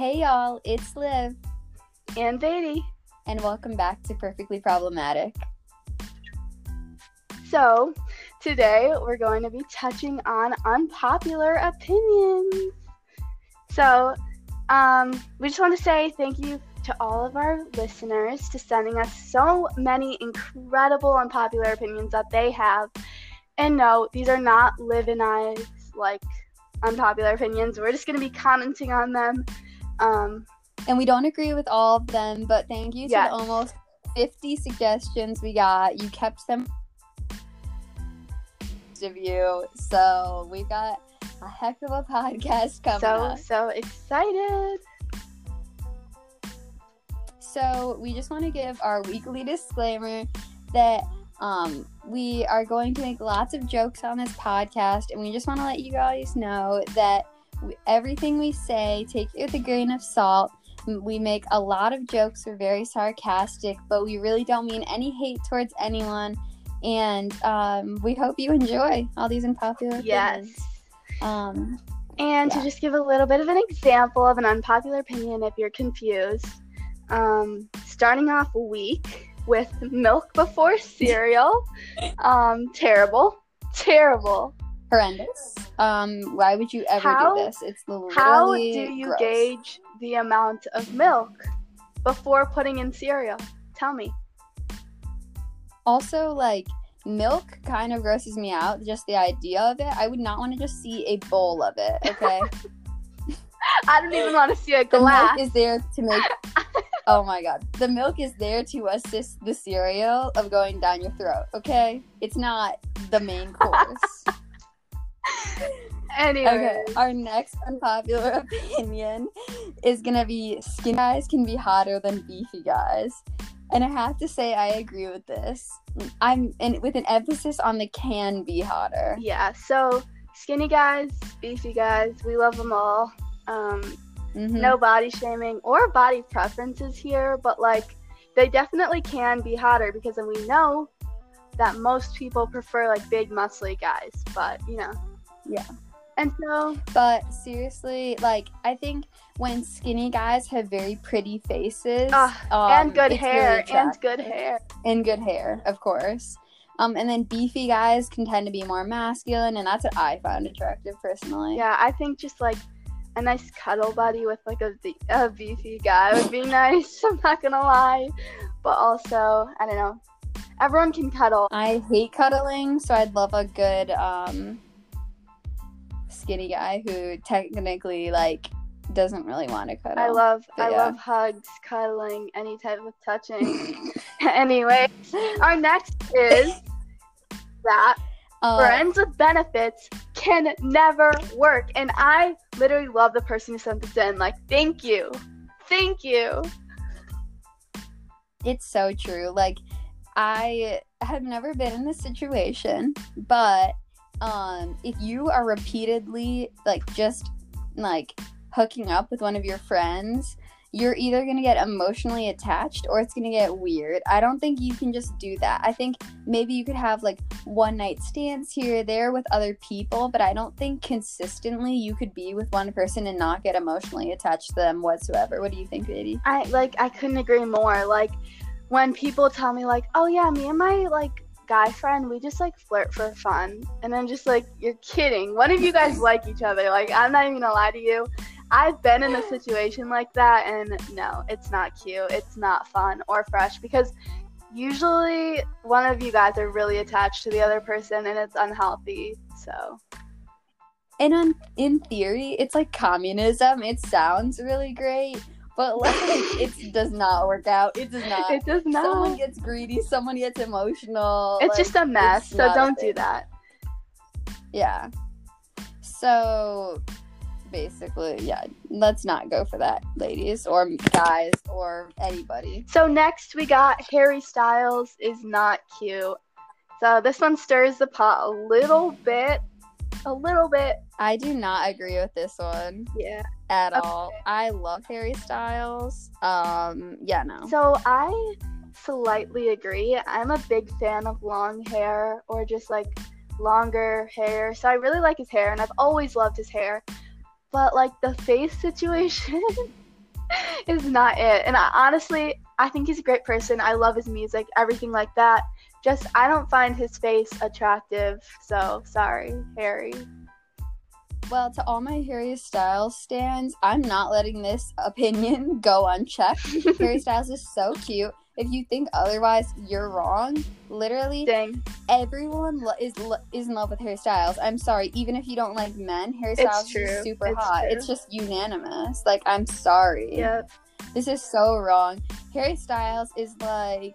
Hey y'all, it's Liv, and Vedi. and welcome back to Perfectly Problematic. So, today we're going to be touching on unpopular opinions. So, um, we just want to say thank you to all of our listeners to sending us so many incredible unpopular opinions that they have. And no, these are not Liv and I's like unpopular opinions. We're just going to be commenting on them. Um, And we don't agree with all of them, but thank you to Yes. the almost 50 suggestions we got. You kept them of you. So we've got a heck of a podcast coming so, up. so excited. So we just want to give our weekly disclaimer that um, we are going to make lots of jokes on this podcast, and we just want to let you guys know that we, everything we say, take it with a grain of salt. We make a lot of jokes. We're very sarcastic, but we really don't mean any hate towards anyone. And um, we hope you enjoy all these unpopular Yes. opinions. Um, And Yeah. to just give a little bit of an example of an unpopular opinion if you're confused, um, starting off week with milk before cereal. um, terrible. Terrible. Horrendous. Um, why would you ever How- do this? It's literally How do you gross. gauge the amount of milk before putting in cereal? Tell me. Also, like milk kind of grosses me out. Just the idea of it. I would not want to just see a bowl of it. Okay, I don't even want to see a glass. the milk is there to make. oh my god, the milk is there to assist the cereal of going down your throat. Okay, it's not the main course. anyway. Okay, our next unpopular opinion is gonna be skinny guys can be hotter than beefy guys. And I have to say I agree with this. I'm and with an emphasis on the can be hotter. Yeah, so skinny guys, beefy guys, we love them all. Um, Mhm. no body shaming or body preferences here, but like they definitely can be hotter because then we know that most people prefer like big muscly guys, but you know. Yeah. And so But seriously, like I think when skinny guys have very pretty faces Ah, um, and good hair and good hair. and good hair, of course. Um, and then beefy guys can tend to be more masculine, and that's what I find attractive personally. Yeah, I think just like a nice cuddle buddy with like a, a beefy guy would be nice. I'm not gonna lie, but also I don't know. Everyone can cuddle. I hate cuddling, so I'd love a good um skinny guy who technically like doesn't really want to cuddle. I love but I yeah. love hugs, cuddling, any type of touching. anyway, our next is that Uh, friends with benefits can never work. And I literally love the person who sent this in. Like, thank you. Thank you. it's so true. Like I have never been in this situation, but um if you are repeatedly like just like hooking up with one of your friends, you're either going to get emotionally attached or it's going to get weird. I don't think you can just do that. I think maybe you could have like one night stands here there with other people, but I don't think consistently you could be with one person and not get emotionally attached to them whatsoever. What do you think, Katie? I like I couldn't agree more. Like when people tell me like, "Oh yeah, me and my like guy friend, we just like flirt for fun." And I'm just like, "You're kidding. One of you guys like each other." Like, I'm not even to lie to you. I've been in a situation like that and no, it's not cute. It's not fun or fresh because usually one of you guys are really attached to the other person and it's unhealthy. So, And on, in theory, it's like communism. It sounds really great, but like it does not work out. It does not. it does not. Someone gets greedy. Someone gets emotional. it's like, just a mess. So don't do that. yeah. So basically, yeah. Let's not go for that, ladies or guys or anybody. So next we got Harry Styles is not cute. So this one stirs the pot a little bit. A little bit. I do not agree with this one Yeah. at Okay. all. I love Harry Styles. Um, yeah, no. So I slightly agree. I'm a big fan of long hair or just like longer hair. So I really like his hair and I've always loved his hair. But like the face situation is not it. And I, honestly, I think he's a great person. I love his music, everything like that. Just I don't find his face attractive. So sorry, Harry. Well, to all my Harry Styles stands, I'm not letting this opinion go unchecked. Harry Styles is so cute. If you think otherwise, you're wrong. Literally, Dang. everyone lo- is lo- is in love with Harry Styles. I'm sorry, even if you don't like men, Harry Styles is super It's hot. true. It's just unanimous. Like, I'm sorry. Yep. This is so wrong. Harry Styles is like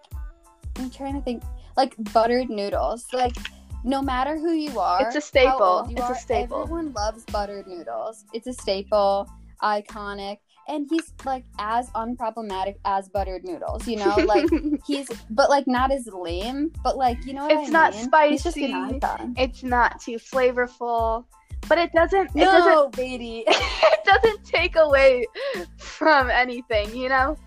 I'm trying to think like buttered noodles. Like no matter who you are, It's a staple. It's a staple. Everyone loves buttered noodles. It's a staple, iconic, and he's like as unproblematic as buttered noodles. You know, like he's but like not as lame, but like you know what It's I not mean? He's just an spicy. it's not too flavorful, but it doesn't. It doesn't. No, baby. it doesn't take away from anything. You know.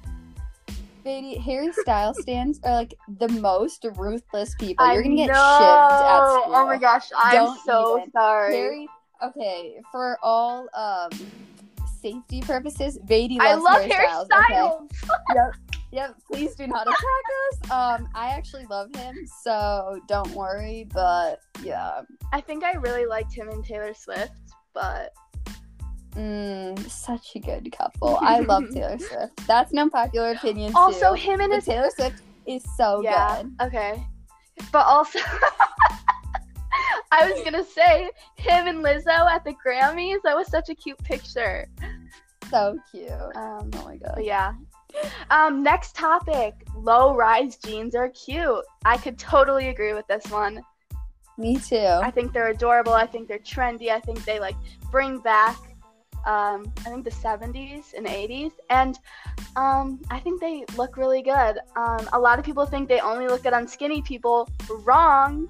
Baby, Harry Styles stands are like the most ruthless people. I You're gonna get know. shipped at school. Oh my gosh, I'm Don't so even. sorry. Harry, okay, for all um safety purposes, Vedi I love Harry Harry Styles. Styles. Yep, yep. Please do not attack us. Um, I actually love him, so don't worry. But yeah, I think I really liked him and Taylor Swift, but mm, such a good couple. I love Taylor Swift. That's an unpopular opinion too. also him and his Taylor Swift is so yeah. good. Okay, but also. I was gonna say him and Lizzo at the Grammys. That was such a cute picture. So cute. Um, Oh my god. Yeah. Um, next topic. Low rise jeans are cute. I could totally agree with this one. Me too. I think they're adorable. I think they're trendy. I think they like bring back um, I think the 70s and 80s. And um, I think they look really good. Um, a lot of people think they only look good on skinny people. Wrong.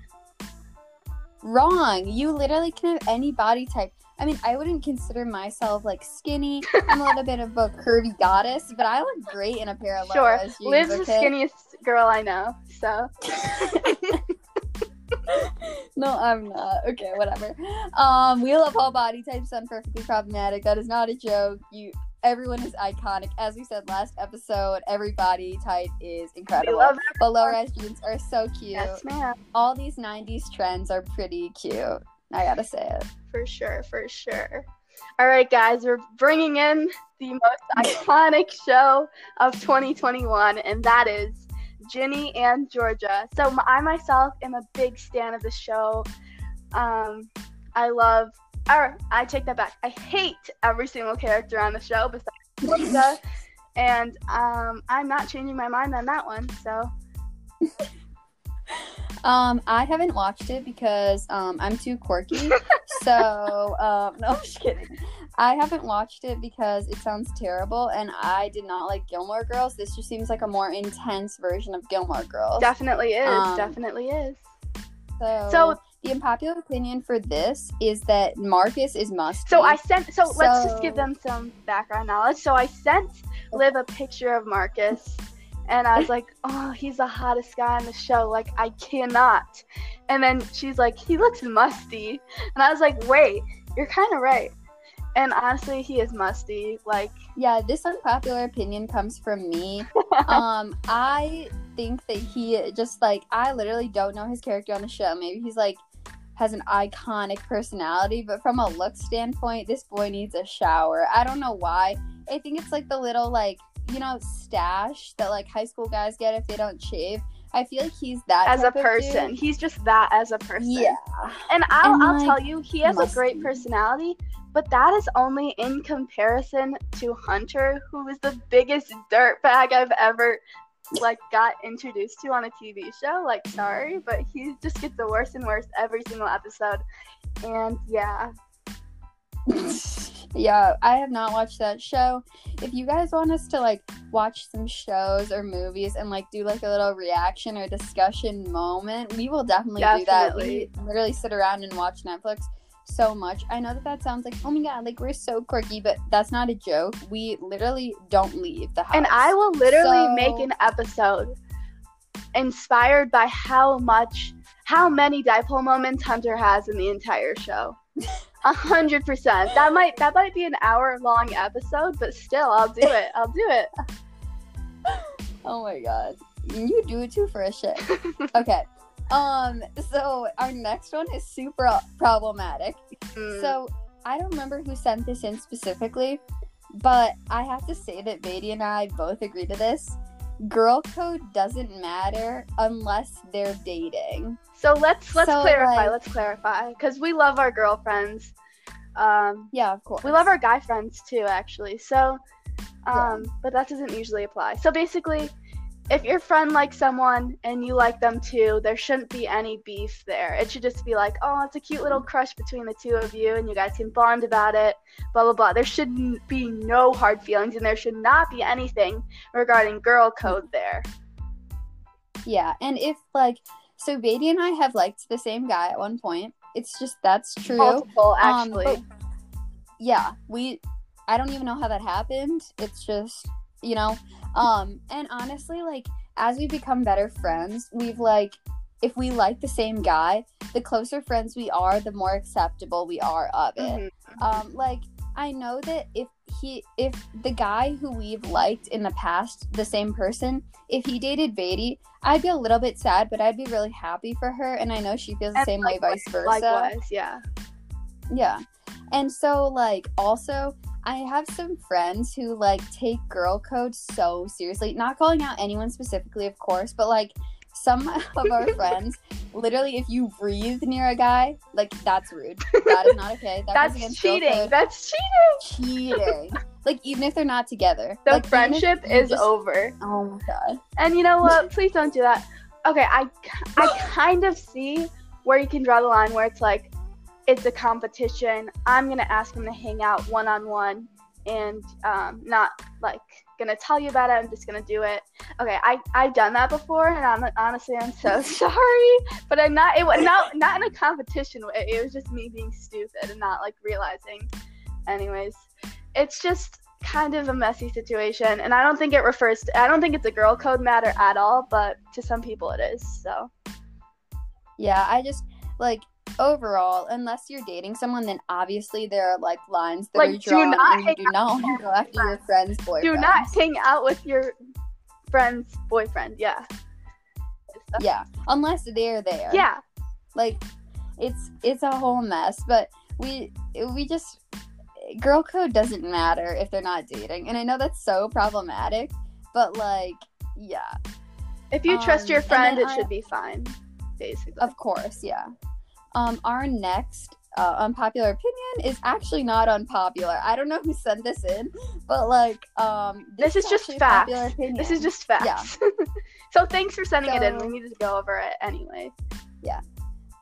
Wrong. You literally can have any body type. I mean, I wouldn't consider myself like skinny. I'm a little bit of a curvy goddess, but I look great in a pair of Sure. jeans. Liv's the skinniest girl I know. So no, I'm not. Okay, whatever. Um, we love all body types. I'm perfectly problematic. That is not a joke. You, everyone is iconic. As we said last episode, every body type is incredible. But low-rise jeans are so cute. Yes, ma'am. All these '90s trends are pretty cute. I gotta say it. For sure, for sure. All right, guys, we're bringing in the most iconic show of 2021, and that is Ginny and Georgia. So I myself am a big stan of the show. Um, I love, or I take that back. I hate every single character on the show besides Georgia, and um, I'm not changing my mind on that one. So Um, I haven't watched it because um I'm too quirky. so um no, I'm just kidding. I haven't watched it because it sounds terrible and I did not like Gilmore Girls. This just seems like a more intense version of Gilmore Girls. definitely is, Um, definitely is. So, So- the unpopular opinion for this is that Marcus is must. So I sent. So, let's just give them some background knowledge. So I sent Liv a picture of Marcus, and I was like, "Oh, he's the hottest guy on the show. Like I cannot." And then she's like, "He looks musty," and I was like, "Wait, you're kind of right." And honestly, he is musty. Like, Yeah, this unpopular opinion comes from me. um, I think that he just like I literally don't know his character on the show. Maybe he's like has an iconic personality, but from a look standpoint, this boy needs a shower. I don't know why. I think it's like the little like you know stash that like high school guys get if they don't shave. I feel like he's that as a type of dude. person, he's just that as a person. Yeah, And I'll, And, I'll like, tell you, he has a great musty. personality, but that is only in comparison to Hunter, who is the biggest dirtbag I've ever like got introduced to on a TV show. Like, sorry, but he just gets the worse and worse every single episode. And yeah, yeah, I have not watched that show. If you guys want us to like watch some shows or movies and like do like a little reaction or discussion moment, we will definitely, do that. We literally sit around and watch Netflix so much. I know that that sounds like, oh my god, like we're so quirky, but that's not a joke. We literally don't leave the house. and I will literally So- make an episode inspired by how much, how many dipole moments Hunter has in the entire show. A hundred percent. That might that might be an hour long episode, but still, I'll do it. I'll do it. oh my god. You do it too for a shit. okay. Um, so our next one is super problematic. Mm. So I don't remember who sent this in specifically, but I have to say that Vedi and I both agree to this. Girl code doesn't matter unless they're dating. So let's let's So, clarify. like- let's clarify because we love our girlfriends. Um, Yeah, of course. we love our guy friends too, actually. So, Yeah. um, but that doesn't usually apply. So basically, if your friend likes someone and you like them too, there shouldn't be any beef there. It should just be like, oh, it's a cute little crush between the two of you, and you guys can bond about it. Blah blah blah. There should n- be no hard feelings, and there should not be anything regarding girl code there. Yeah, and if like so Vedi and I have liked the same guy at one point. It's just that's true. Multiple, Um, actually. but- yeah, we I don't even know how that happened. It's just, you know, um and honestly like as we become better friends, we've like if we like the same guy, the closer friends we are, the more acceptable we are of it. Mhm. Um like I know that if he if the guy who we've liked in the past, the same person, if he dated Vedi, I'd be a little bit sad, but I'd be really happy for her and I know she feels the And same way vice versa. Likewise, yeah. Yeah. And so like also I have some friends who like take girl code so seriously. Not calling out anyone specifically, of course, but like some of our friends, literally if you breathe near a guy, like that's rude. That is not okay. That That's against cheating. code. That's cheating. Cheating. like even if they're not together. The Like, friendship is just- over. Oh my god. And you know what? Please don't do that. Okay, I, I kind of see where you can draw the line where it's like, it's a competition. I'm gonna ask him to hang out one on one, and um, not like gonna tell you about it. I'm just gonna do it. Okay, I I've done that before, and I'm honestly I'm so sorry, but I'm not. It was not not in a competition way. It was just me being stupid and not like realizing. Anyways, it's just kind of a messy situation and i don't think it refers to i don't think it's a girl code matter at all but to some people it is so Yeah, I just like overall, unless you're dating someone, then obviously there are like lines that Like, are do not and you do not want to go after your friend's boyfriend. do not hang out with your friend's boyfriend yeah Yeah, unless they're there. yeah like it's it's a whole mess. But we we just girl code doesn't matter if they're not dating, and I know that's so problematic. But like, yeah, if you trust Um, your friend it I- should be fine basically of course, yeah. Um, our next uh, unpopular opinion is actually not unpopular. I don't know who sent this in, but like, um, This is just actually facts. this is just facts so thanks for sending it in we needed to go over it anyway Yeah.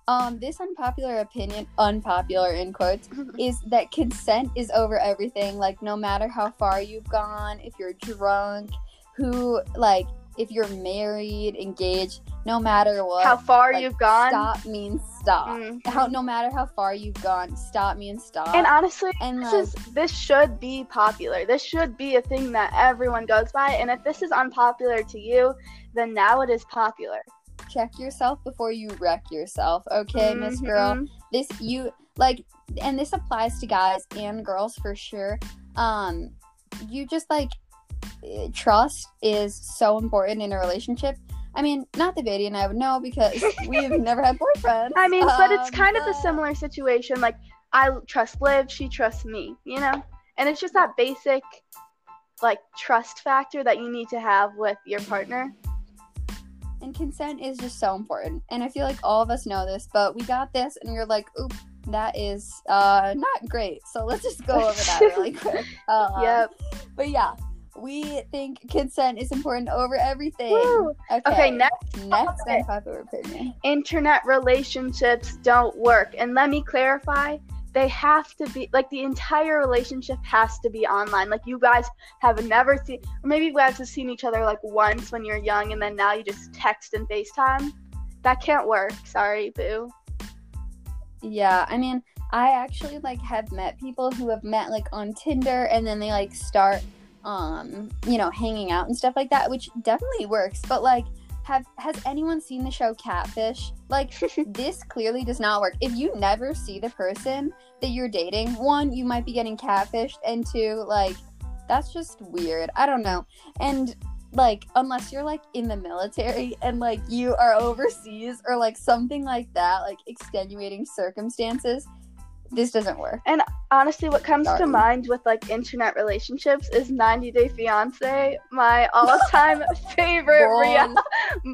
um, this unpopular opinion, unpopular in quotes, is that consent is over everything. Like, no matter how far you've gone, if you're drunk, who, like, if you're married, engaged, no matter what, how far like, you've gone Stop means stop. Mhm. How, no matter how far you've gone, stop me and stop. and honestly And, this like, is this should be popular. This should be a thing that everyone goes by. And if this is unpopular to you, then now it is popular. check yourself before you wreck yourself. Okay, Miss Girl. Mhm. this you like and this applies to guys and girls for sure um you just like eh, trust is so important in a relationship i mean not that Vedi and i would know because we've never had boyfriends I mean, but it's Um, kind of a similar situation. Like I trust Liv, she trusts me. You know, and it's just that basic like trust factor that you need to have with your partner. and consent is just so important and i feel like all of us know this but we got this and you're like oop that is uh not great so let's just go over that really quick um, yep. but yeah we think consent is important over everything Woo. okay, Okay, next next unpopular opinion internet relationships don't work. And let me clarify, they have to be like the entire relationship has to be online. Like you guys have never seen or maybe you guys have seen each other like once when you're young and then now you just text and FaceTime. That can't work. Sorry, boo. Yeah, I mean, I actually like have met people who have met like on Tinder and then they like start um, you know, hanging out and stuff like that, which definitely works. But like have has anyone seen the show Catfish? Like this clearly does not work. If you never see the person that you're dating, one, you might be getting catfished, and two, like that's just weird. I don't know. And like unless you're like in the military and like you are overseas or like something like that, like extenuating circumstances, this doesn't work. And honestly, what comes Sorry. to mind with like internet relationships is 90 Day Fiance, my all-time favorite Ball. Ria,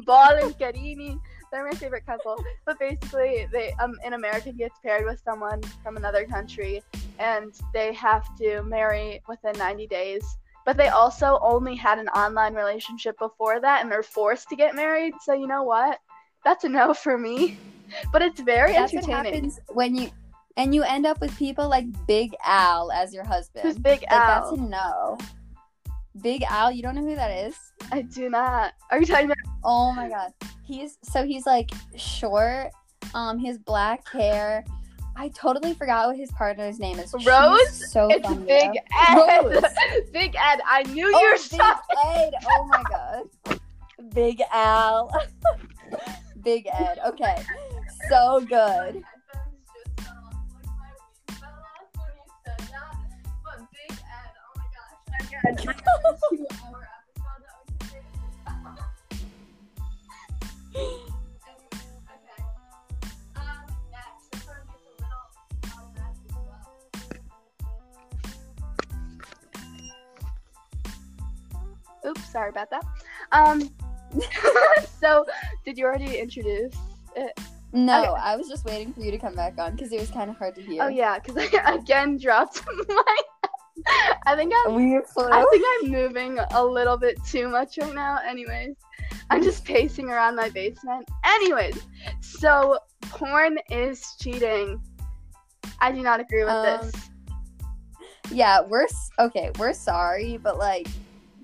Paul and Karine. They're my favorite couple. But basically, they um an American gets paired with someone from another country, and they have to marry within 90 days. But they also only had an online relationship before that, and they're forced to get married. So you know what? That's a no for me. But it's very That's what entertaining. happens when you and you end up with people like Big Al as your husband. Who's Big Like Al? that's a no. Big Al, you don't know who that is? I do not. Are you talking about? Oh my god. He's so he's like short. Um, his black hair. I totally forgot what his partner's name is. She's Rose? so It's funny, Big though. Ed. Rose. Big Ed. I knew you Oh, were Big. Ed. Oh my god. Big Al. Big Ed. Okay. So good. Oops, sorry about that. Um, so did you already introduce? It? No, Okay. I was just waiting for you to come back on because it was kind of hard to hear. Oh yeah, because I again dropped my. I think I'm. I think I'm moving a little bit too much right now. Anyways, I'm just pacing around my basement. Anyways, so porn is cheating. I do not agree with Um, this. yeah, we're okay. We're sorry, but like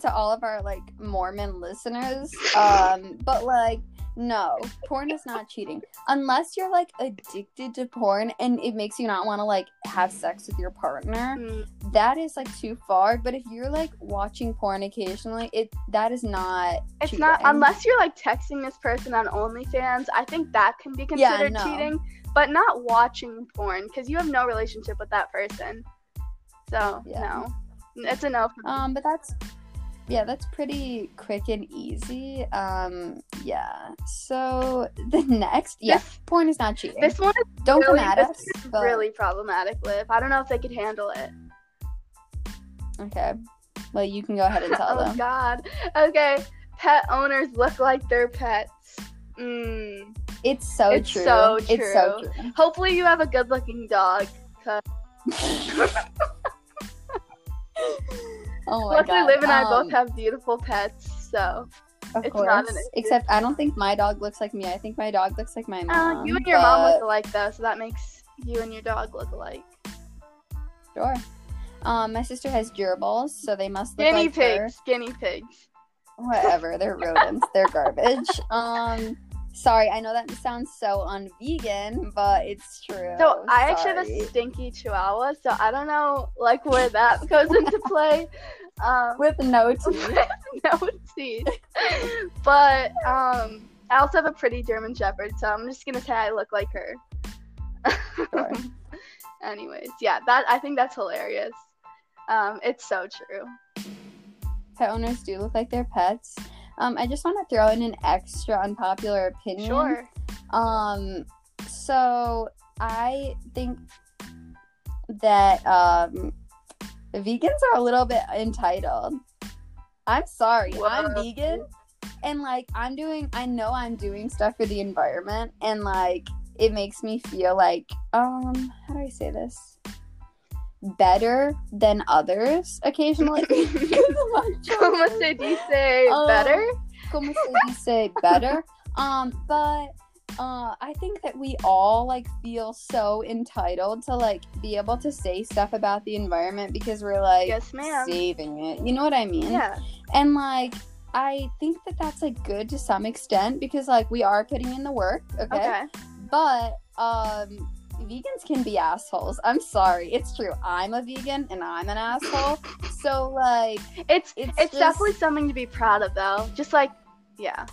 to all of our like Mormon listeners, um, but like no, porn is not cheating unless you're like addicted to porn and it makes you not want to like have sex with your partner. Mm, That is like too far. But if you're like watching porn occasionally, it that is not. It's not unless you're like texting this person on OnlyFans. I think that can be Yeah, considered no. cheating, but not watching porn because you have no relationship with that person. So Yeah. no, it's a no. Um, but that's yeah, that's pretty quick and easy. Um, yeah. So the next, yeah, This- porn is not cheating. this one is Don't really, come at this us. is but- really problematic, Liv. I don't know if they could handle it. Okay. Well, you can go ahead and tell oh them. Oh God. Okay. Pet owners look like their pets. Mm. It's so It's true. so It's so true. Hopefully you have a good-looking dog. oh my Luckily, god. Liv and I Um, both have beautiful pets, so Of it's course. not an issue. Except I don't think my dog looks like me. I think my dog looks like my mom. uh, you and your mom but- look alike though, so that makes you and your dog look alike. Sure. Um, my sister has gerbils, so they must look Guinea like her. pigs, guinea pigs. whatever they're rodents they're garbage um sorry i know that sounds so un-vegan but it's true So I actually have a stinky chihuahua, so I don't know like where that goes into play. Um, with no teeth no teeth. But um, I also have a pretty German Shepherd, so I'm just gonna say I look like her. Sure. Anyways, yeah, that I think that's hilarious. Um, it's so true. pet owners do look like their pets um i just want to throw in an extra unpopular opinion Sure. um so i think that um vegans are a little bit entitled. I'm sorry i'm vegan and like i'm doing i know i'm doing stuff for the environment and like it makes me feel like um how do i say this? Better than others occasionally. Como se dice Um, better? como se dice better? Um but uh i think that we all like feel so entitled to like be able to say stuff about the environment because we're like Yes, ma'am. saving it you know what i mean Yeah. and like i think that that's like good to some extent because like we are putting in the work okay, Okay. but um vegans can be assholes i'm sorry it's true i'm a vegan and i'm an asshole so like It's It's it's, just- definitely something to be proud of though. Just like yeah.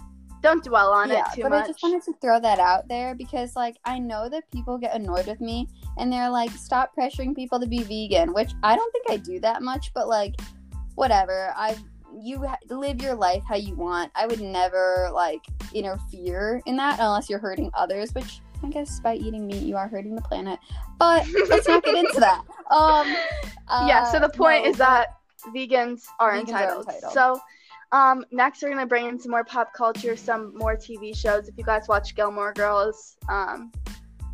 Don't dwell on yeah, it too but much. I just wanted to throw that out there because like I know that people get annoyed with me and they're like, stop pressuring people to be vegan, which I don't think I do that much, but like, whatever. I you ha- live your life how you want. I would never like interfere in that unless you're hurting others, which I guess by eating meat you are hurting the planet. But let's not get into that. Um, yeah. So uh, the point no, is that vegans are Vegans are entitled. entitled. So. Um, next, we're gonna bring in some more pop culture, some more TV shows. If you guys watch Gilmore Girls, um,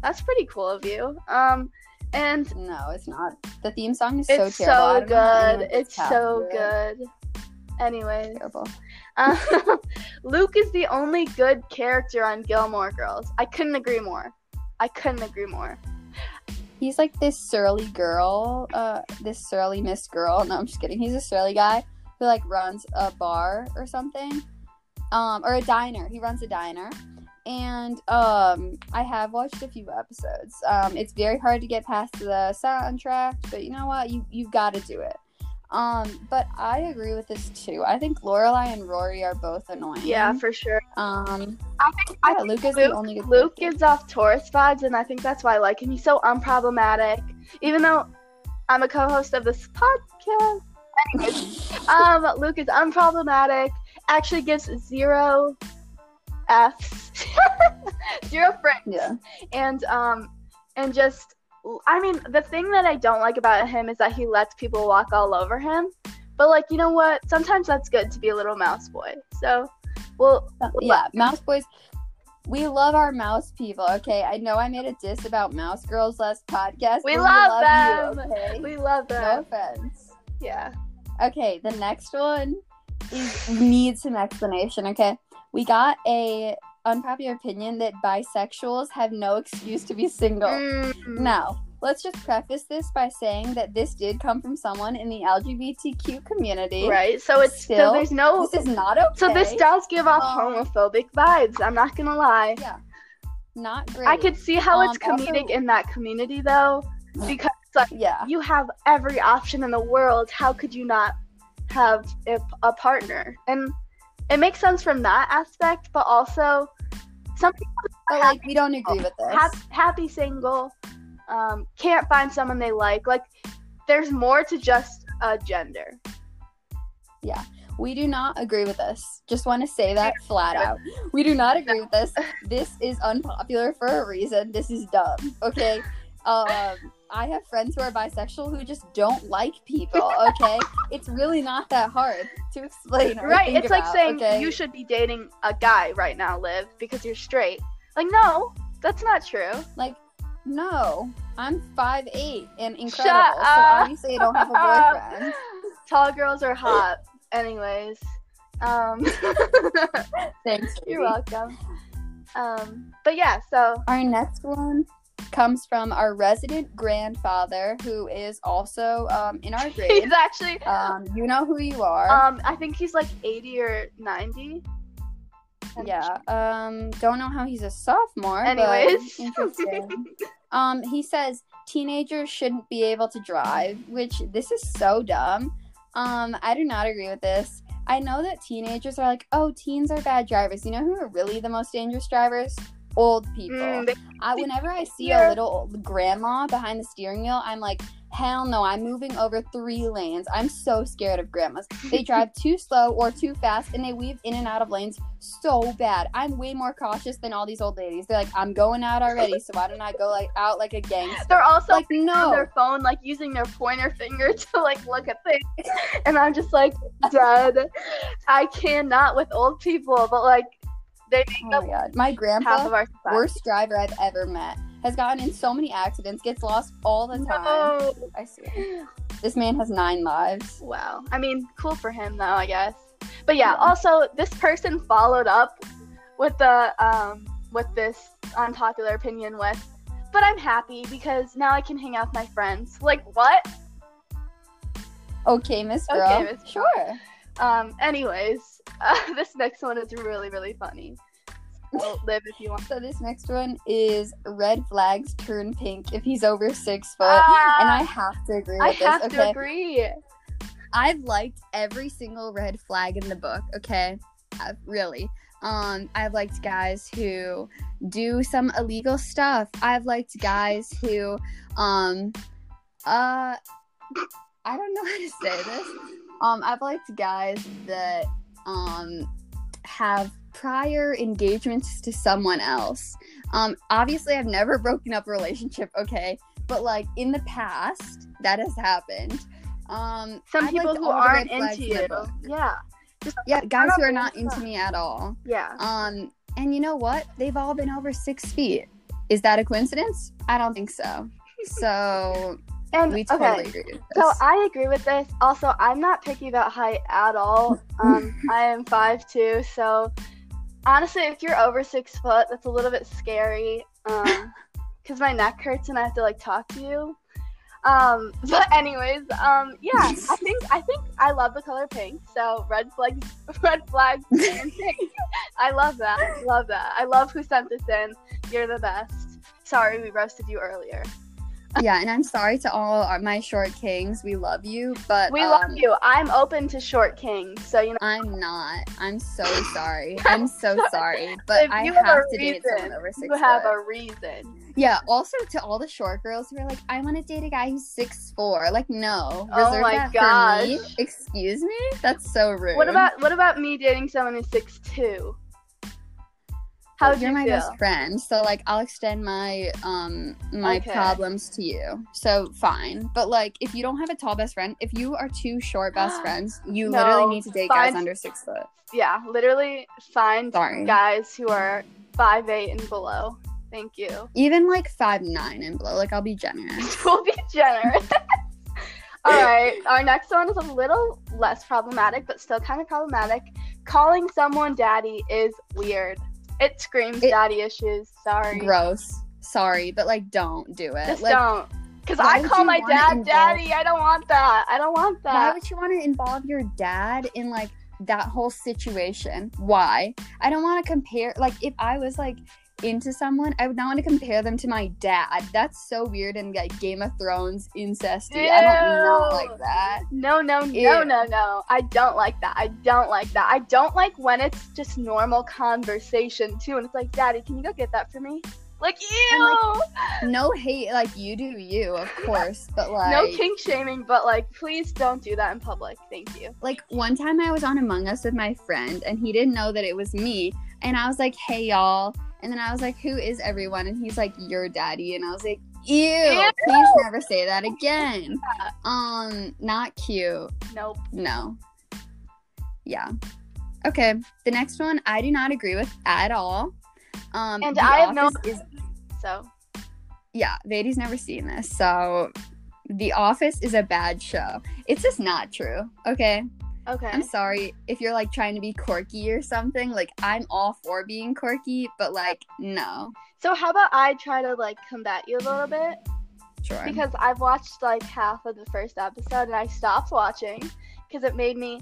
that's pretty cool of you. Um, and No, it's not. The theme song is so terrible. So don't know how good. It's so good. Anyways, Terrible. um, Luke is the only good character on Gilmore Girls. I couldn't agree more. I couldn't agree more. He's like this surly girl, uh, this surly Miss Girl. No, I'm just kidding. He's a surly guy who like runs a bar or something, um, or a diner. He runs a diner, and um, I have watched a few episodes. Um, it's very hard to get past the soundtrack, but you know what? You you've got to do it. Um, but I agree with this too. I think Lorelai and Rory are both annoying. Yeah, for sure. Um, I think I think Luke is Luke, the only good Luke gives off Taurus vibes, and I think that's why I like him. He's so unproblematic. Even though I'm a co-host of this podcast, anyways, um, Luke is unproblematic. Actually, gives zero Fs, zero friends. Yeah. and um and just I mean the thing that I don't like about him is that he lets people walk all over him. But like you know what? Sometimes that's good to be a little mouse boy. So well Uh, yeah, mouse boys. We love our mouse people. Okay, I know I made a diss about mouse girls last podcast. We love you, them. okay? we love them. no offense. Yeah. Okay, the next one is needs some explanation. Okay, we got a unpopular opinion that bisexuals have no excuse to be single. Mm, Now, let's just preface this by saying that this did come from someone in the LGBTQ community. Right. So it's Still, so there's no This is not okay. so this does give off Um, homophobic vibes. I'm not gonna lie. Yeah. Not great. I could see how it's Um, comedic also- in that community though, because like Yeah. you have every option in the world. How could you not have a, a partner? And it makes sense from that aspect, but also some people But like we don't agree with this. happy, happy single, um, can't find someone they like. Like there's more to just a gender. Yeah. We do not agree with this. Just want to say that flat out. We do not agree with this. This is unpopular for a reason. This is dumb. Okay. Um, I have friends who are bisexual who just don't like people. Okay, it's really not that hard to explain. Right? It's like saying okay? you should be dating a guy right now, Liv, because you're straight. Like no, that's not true. like, no, I'm five eight and incredible. Shut so up. obviously I don't have a boyfriend. Tall girls are hot. Anyways, um, Thanks. you're welcome. Um, but yeah, so Our next one comes from our resident grandfather, who is also um, in our grade. he's actually, Um, you know who you are. um, I think he's like 80 or 90. yeah. Um, don't know how he's a sophomore. Anyways. interesting. um, he says teenagers shouldn't be able to drive, which this is so dumb. Um, I do not agree with this. I know that teenagers are like, oh, teens are bad drivers. You know who are really the most dangerous drivers? Old people. Mm, I, whenever I see Yeah. a little grandma behind the steering wheel, I'm like, hell no, I'm moving over three lanes. I'm so scared of grandmas. They drive too slow or too fast and they weave in and out of lanes so bad. I'm way more cautious than all these old ladies. They're like, I'm going out already, so why don't I go like out like a gangster? They're also Like, on no. their phone, like using their pointer finger to like look at things, and I'm just like dead. I cannot with old people, but like they Oh up my god. My grandpa, worst driver I've ever met, has gotten in so many accidents, gets lost all the time. No. I see. This man has nine lives. Wow. I mean, cool for him though, I guess. But yeah, also this person followed up with the um with this unpopular opinion with but I'm happy because now I can hang out with my friends. Like what? Okay, Miss Girl. Okay, Miss. Sure. Um anyways, uh, this next one is really really funny. So, live if you want. So this next one is red flags turn pink if he's over six foot, Ah, and I have to agree with I this. have okay, to agree. I've liked every single red flag in the book. Okay, I've, really. Um, I've liked guys who do some illegal stuff. I've liked guys who, um, uh, I don't know how to say this. Um, I've liked guys that um have prior engagements to someone else. Um, obviously, I've never broken up a relationship. Okay, but like in the past, that has happened. Um, Some I've people who all the red aren't into in you. Yeah. Just Yeah, guys who are not into me at all. yeah. Um, and you know what? They've all been over six feet. Is that a coincidence? I don't think so. So And we totally okay. agree with this. So I agree with this. Also, I'm not picky about height at all. Um, I am five two, so honestly, if you're over six foot, that's a little bit scary. Um, because my neck hurts and I have to like talk to you. Um, but anyways, um, yeah, I think I think I love the color pink. So red flags, red flags, and pink. I love that. Love that. I love who sent this in. You're the best. Sorry, we roasted you earlier. Yeah, and I'm sorry to all our, my short kings. We love you, but We um, love you. I'm open to short kings, so you know. I'm not. I'm so sorry. I'm so sorry, but I you have, have, a to date reason, someone over six you have foot. a reason. Yeah. Also, to all the short girls who are like, I want to date a guy who's six four. Like, no. Oh my that me. gosh. Excuse me. That's so rude. What about what about me dating someone who's six two? How you're my feel? best friend, so like I'll extend my um my Okay. problems to you. So fine. But like if you don't have a tall best friend, if you are two short best friends, you No, literally need to date guys under six foot. Yeah, literally find Sorry. guys who are five eight and below. Thank you. Even like five nine and below. Like I'll be generous. We'll be generous. All right, our next one is a little less problematic, but still kind of problematic. Calling someone daddy is weird. It screams It- daddy issues. Sorry. Gross. Sorry, but like don't do it. Just like don't. Because I call my dad involve- daddy. I don't want that. I don't want that. why would you want to involve your dad in like that whole situation? Why? I don't want to compare like if I was like into someone, I would not want to compare them to my dad. That's so weird and like Game of Thrones incesty. I don't not like that. No, no, no, Ew. no, no. I don't like that. I don't like that. I don't like when it's just normal conversation too, and it's like, Daddy, can you go get that for me? Like, ew. And, No hate, like you do you, of course, but like no kink shaming, but like, please don't do that in public. Thank you. like one time I was on Among Us with my friend and he didn't know that it was me. And I was like, hey y'all. And then I was like, who is everyone? And he's like, your daddy. And I was like, ew, Ew. please never say that again. Um, not cute. Nope. No. Yeah. Okay. The next one I do not agree with at all. Um And I have no- is So, yeah, Vedi's never seen this, so The Office is a bad show. It's just not true. Okay. Okay. I'm sorry if you're like trying to be quirky or something. Like I'm all for being quirky, but like no. So, how about I try to like combat you a little bit? Sure. Because I've watched like half of the first episode and I stopped watching because it made me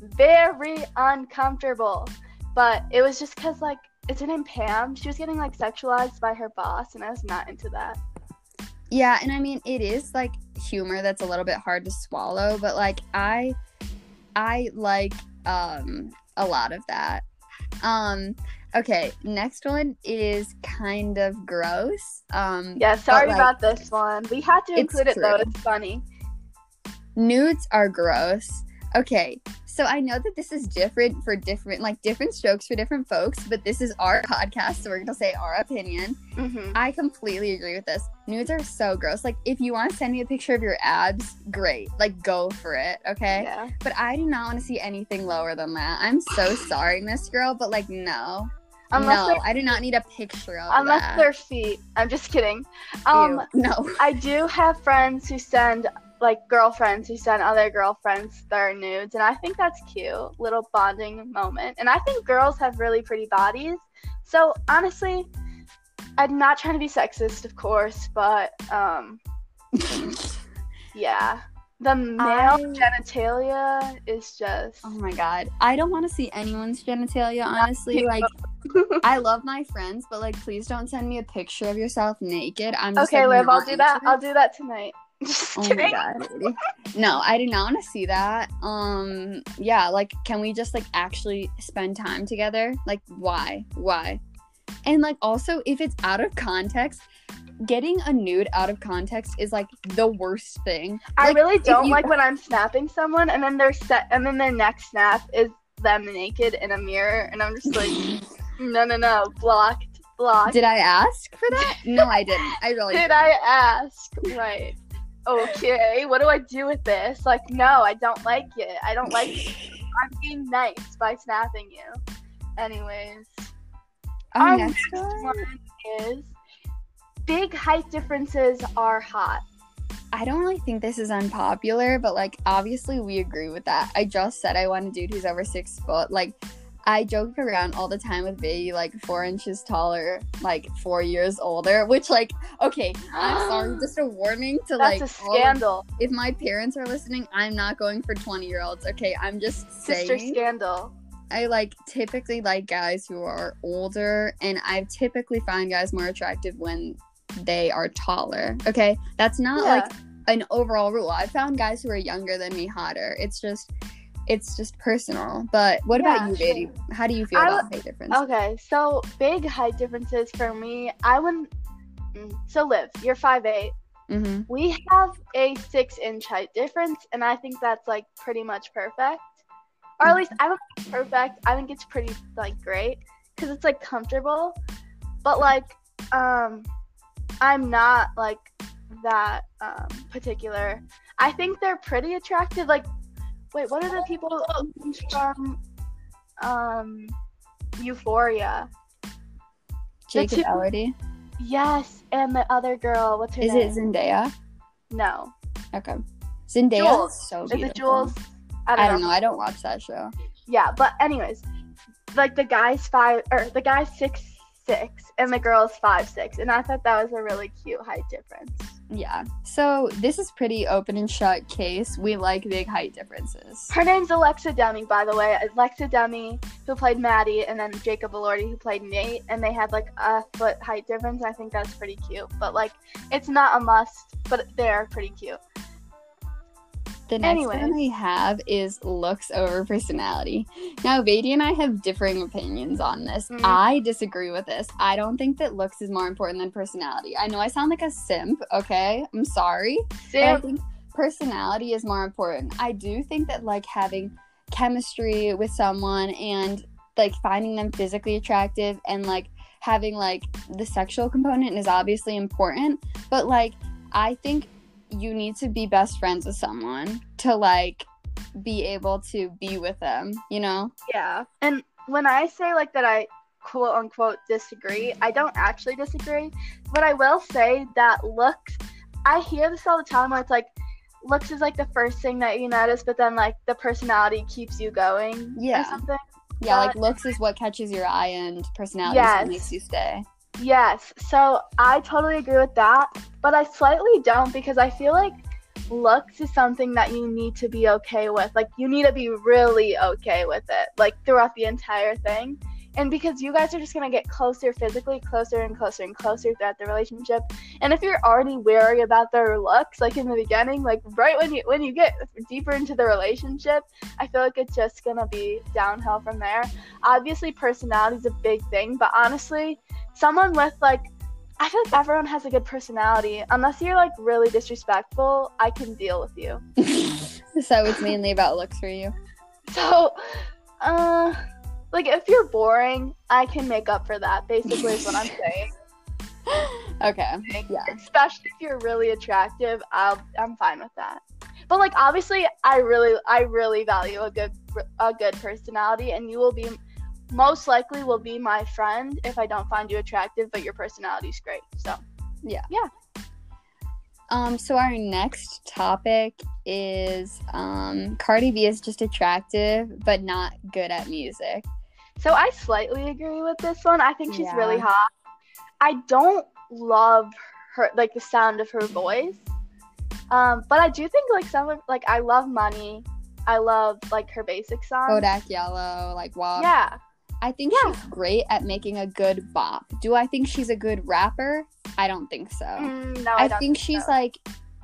very uncomfortable. But it was just because like it's name Pam. She was getting like sexualized by her boss, and I was not into that. yeah, and I mean it is like humor that's a little bit hard to swallow, but like I I like um a lot of that. Um okay, next one is kind of gross. Um Yeah, sorry like, about this one. We had to include it though. It's funny. nudes are gross. Okay, so I know that this is different for different, like different strokes for different folks, but this is our podcast, so we're gonna say our opinion. hmm I completely agree with this. Nudes are so gross. Like, if you want to send me a picture of your abs, great. Like, go for it, okay? Yeah. But I do not want to see anything lower than that. I'm so sorry, Miss Girl, but like, no, Unless no, I do not need a picture of unless that. they're feet. I'm just kidding. Ew, Um, no. I do have friends who send like girlfriends who send other girlfriends their nudes, and I think that's cute. Little bonding moment. And I think girls have really pretty bodies. So honestly, I'm not trying to be sexist, of course, but um, yeah, the male I- genitalia is just. Oh my god. I don't want to see anyone's genitalia, honestly. Like, I love my friends, but like, please don't send me a picture of yourself naked. I'm just okay, Liv, I'll do that. I'll do that tonight. Just Oh my god. No, I do not want to see that. Um yeah, like can we just like actually spend time together? Like why? Why? And like also if it's out of context, getting a nude out of context is like the worst thing. I Like, really don't you- like when I'm snapping someone and then their set and then their next snap is them naked in a mirror and I'm just like, no, no, no, blocked, blocked. Did I ask for that? No, I didn't. I really Did I ask? Right. Okay, what do I do with this? Like, no, I don't like it. I don't like it. I'm being nice by snapping you. Anyways, oh, Our our next next one? one is big height differences are hot. I don't really think this is unpopular, but like obviously we agree with that. I just said I want a dude who's over six foot. Like I joke around all the time with Baby, like four inches taller, like four years older. Which like, okay, I'm sorry, just a warning to That's like a all scandal. if my parents are listening, I'm not going for twenty year olds. Okay, I'm just Sister scandal. I like typically like guys who are older, and I typically find guys more attractive when they are taller. Okay, that's not Yeah. like an overall rule. I found guys who are younger than me hotter. It's just, it's just personal. But what Yeah, about you, sure. baby? How do you feel I about height difference? Okay, so big height differences for me, I wouldn't. mm, So, Liv, you're 5'8. Mm-hmm. We have a six inch height difference, and I think that's like pretty much perfect. Or at least I don't think perfect. I think it's pretty like great because it's like comfortable. But like, um, I'm not like that um, particular. I think they're pretty attractive. Like, wait, what are the people from um, Euphoria? Jacob two- Elordi. Yes, and the other girl. What's her Is name? Is it Zendaya? no, Okay. Zendaya Jules. is so is beautiful. it Jules? I don't know. I don't watch that show. Yeah, but anyways, like the guy's five or the guy's six six and the girl's five six, and I thought that was a really cute height difference. Yeah. So this is pretty open and shut case. We like big height differences. Her name's Alexa Demie, by the way. Alexa Demie, who played Maddie, and then Jacob Elordi, who played Nate, and they had like a foot height difference. I think that's pretty cute, but like it's not a must, but they're pretty cute. The next one Anyways. we have is looks over personality. Now, Vedi and I have differing opinions on this. Mhm. I disagree with this. I don't think that looks is more important than personality. I know I sound like a simp, okay? I'm sorry. But I think personality is more important. I do think that like having chemistry with someone and like finding them physically attractive and like having like the sexual component is obviously important, but like I think you need to be best friends with someone to like be able to be with them, you know? yeah. And when I say like that, I quote unquote disagree. I don't actually disagree, but I will say that looks. I hear this all the time where it's like looks is like the first thing that you notice, but then like the personality keeps you going. Yeah. Or something. Yeah, like looks is what catches your eye and personality Yes. what makes you stay. Yes. So I totally agree with that, but I slightly don't because I feel like looks is something that you need to be okay with. Like you need to be really okay with it, like throughout the entire thing. And because you guys are just gonna get closer physically, closer and closer and closer throughout the relationship. And if you're already wary about their looks, like in the beginning, like right when you when you get deeper into the relationship, I feel like it's just gonna be downhill from there. Obviously, personality is a big thing, but honestly, someone with like I feel like everyone has a good personality. Unless you're like really disrespectful, I can deal with you. so it's mainly about looks for you. So, uh, like if you're boring, I can make up for that. Basically, is what I'm saying. Okay. Yeah. Especially if you're really attractive, I'll I'm fine with that. But like obviously, I really I really value a good a good personality, and you will be most likely will be my friend if I don't find you attractive, but your personality's great. So. Yeah, yeah. Um, so our next topic is um Cardi B is just attractive but not good at music. So I slightly agree with this one. I think she's Yeah. really hot. I don't love her like the sound of her voice. Um, but I do think like some of like I love money. I love like her basic songs. Bodak Yellow, like wow. Yeah. I think Yeah. she's great at making a good bop. Do I think she's a good rapper? I don't think so. Mm, no, I, I, don't think she's so. like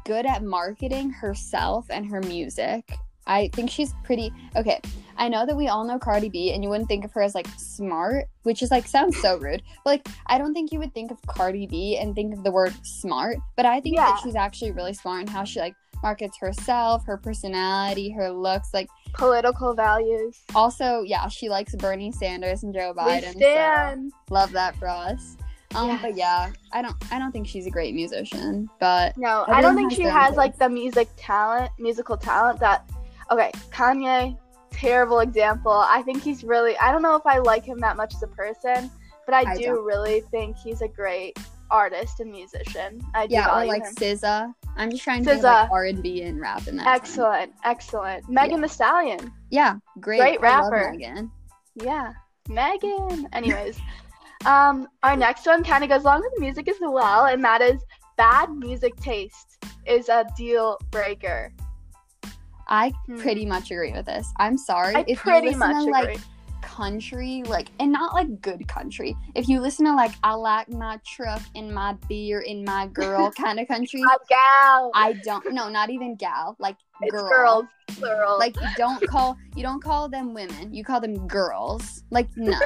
good at marketing herself and her music. I think she's pretty okay. I know that we all know Cardi B, and you wouldn't think of her as like smart, which is like sounds so rude. But like, I don't think you would think of Cardi B and think of the word smart. But I think Yeah. that she's actually really smart in how she like markets herself, her personality, her looks. Like, Political values. also, yeah, she likes Bernie Sanders and Joe We Biden. so love that for us. Um, but yeah, I don't, I don't think she's a great musician, but No, I don't think she has like the music talent, musical talent that. Okay, Kanye, terrible example. I think he's really. I don't know if I like him that much as a person, but I, I do don't. really think he's a great artist and musician. I do yeah, or like him. SZA. I'm just trying to think like R and B and rap in that. Excellent, excellent. Megan Thee Stallion. Yeah, great. Great rapper. Megan. Yeah, Megan. Anyways, um, our next one kind of goes along with music as well, and that is bad music taste is a deal breaker. I Hmm. pretty much agree with this. I'm sorry I if pretty you listen much to agree. like country, like and not like good country. If you listen to like I like my truck and my beer and my girl kind of country, A gal. I don't. No, not even gal. Like it's girl. girls, plural. Like you don't call you don't call them women. You call them girls. Like no,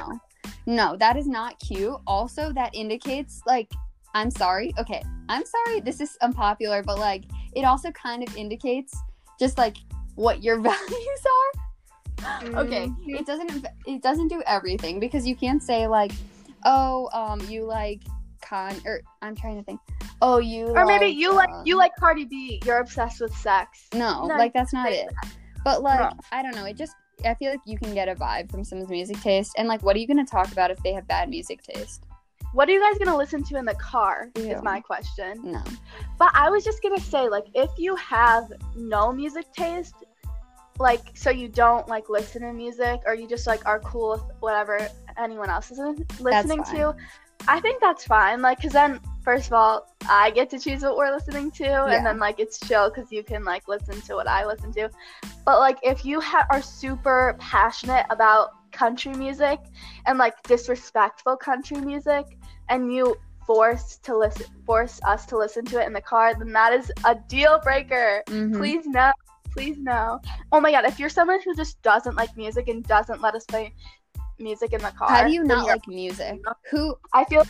no, that is not cute. Also, that indicates like I'm sorry. Okay, I'm sorry. This is unpopular, but like it also kind of indicates just like what your values are. Okay, Mhm. it doesn't it doesn't do everything because you can't say like, oh, um, you like con or I'm trying to think. Oh, you Or maybe like, you like um, you like Cardi B. You're obsessed with sex. no, No, like that's not it. But like, No. I don't know. It just I feel like you can get a vibe from someone's music taste, and like, what are you gonna talk about if they have bad music taste? What are you guys gonna listen to in the car? Ew. Is my question. No. But I was just gonna say, like, if you have no music taste, like, so you don't like listen to music, or you just like are cool with whatever anyone else is listening to, I think that's fine. Like, cause then first of all, I get to choose what we're listening to, Yeah. and then like it's chill because you can like listen to what I listen to. But like, if you ha- are super passionate about country music and like disrespectful country music, and you force to listen force us to listen to it in the car, then that is a deal breaker. Mhm. Please no. Please no. Oh my god, if you're someone who just doesn't like music and doesn't let us play music in the car. How do you not like music? Who? I feel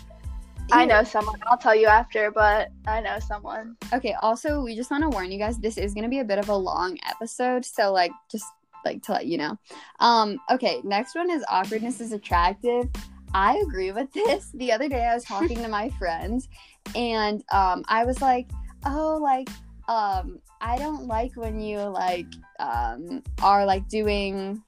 I know someone. I'll tell you after, but I know someone. Okay. Also, we just want to warn you guys. This is gonna be a bit of a long episode, so like, just like to let you know. Um. Okay. Next one is awkwardness is attractive. I agree with this. The other day, I was talking to my friends, and um, I was like, "Oh, like, um, I don't like when you like um are like doing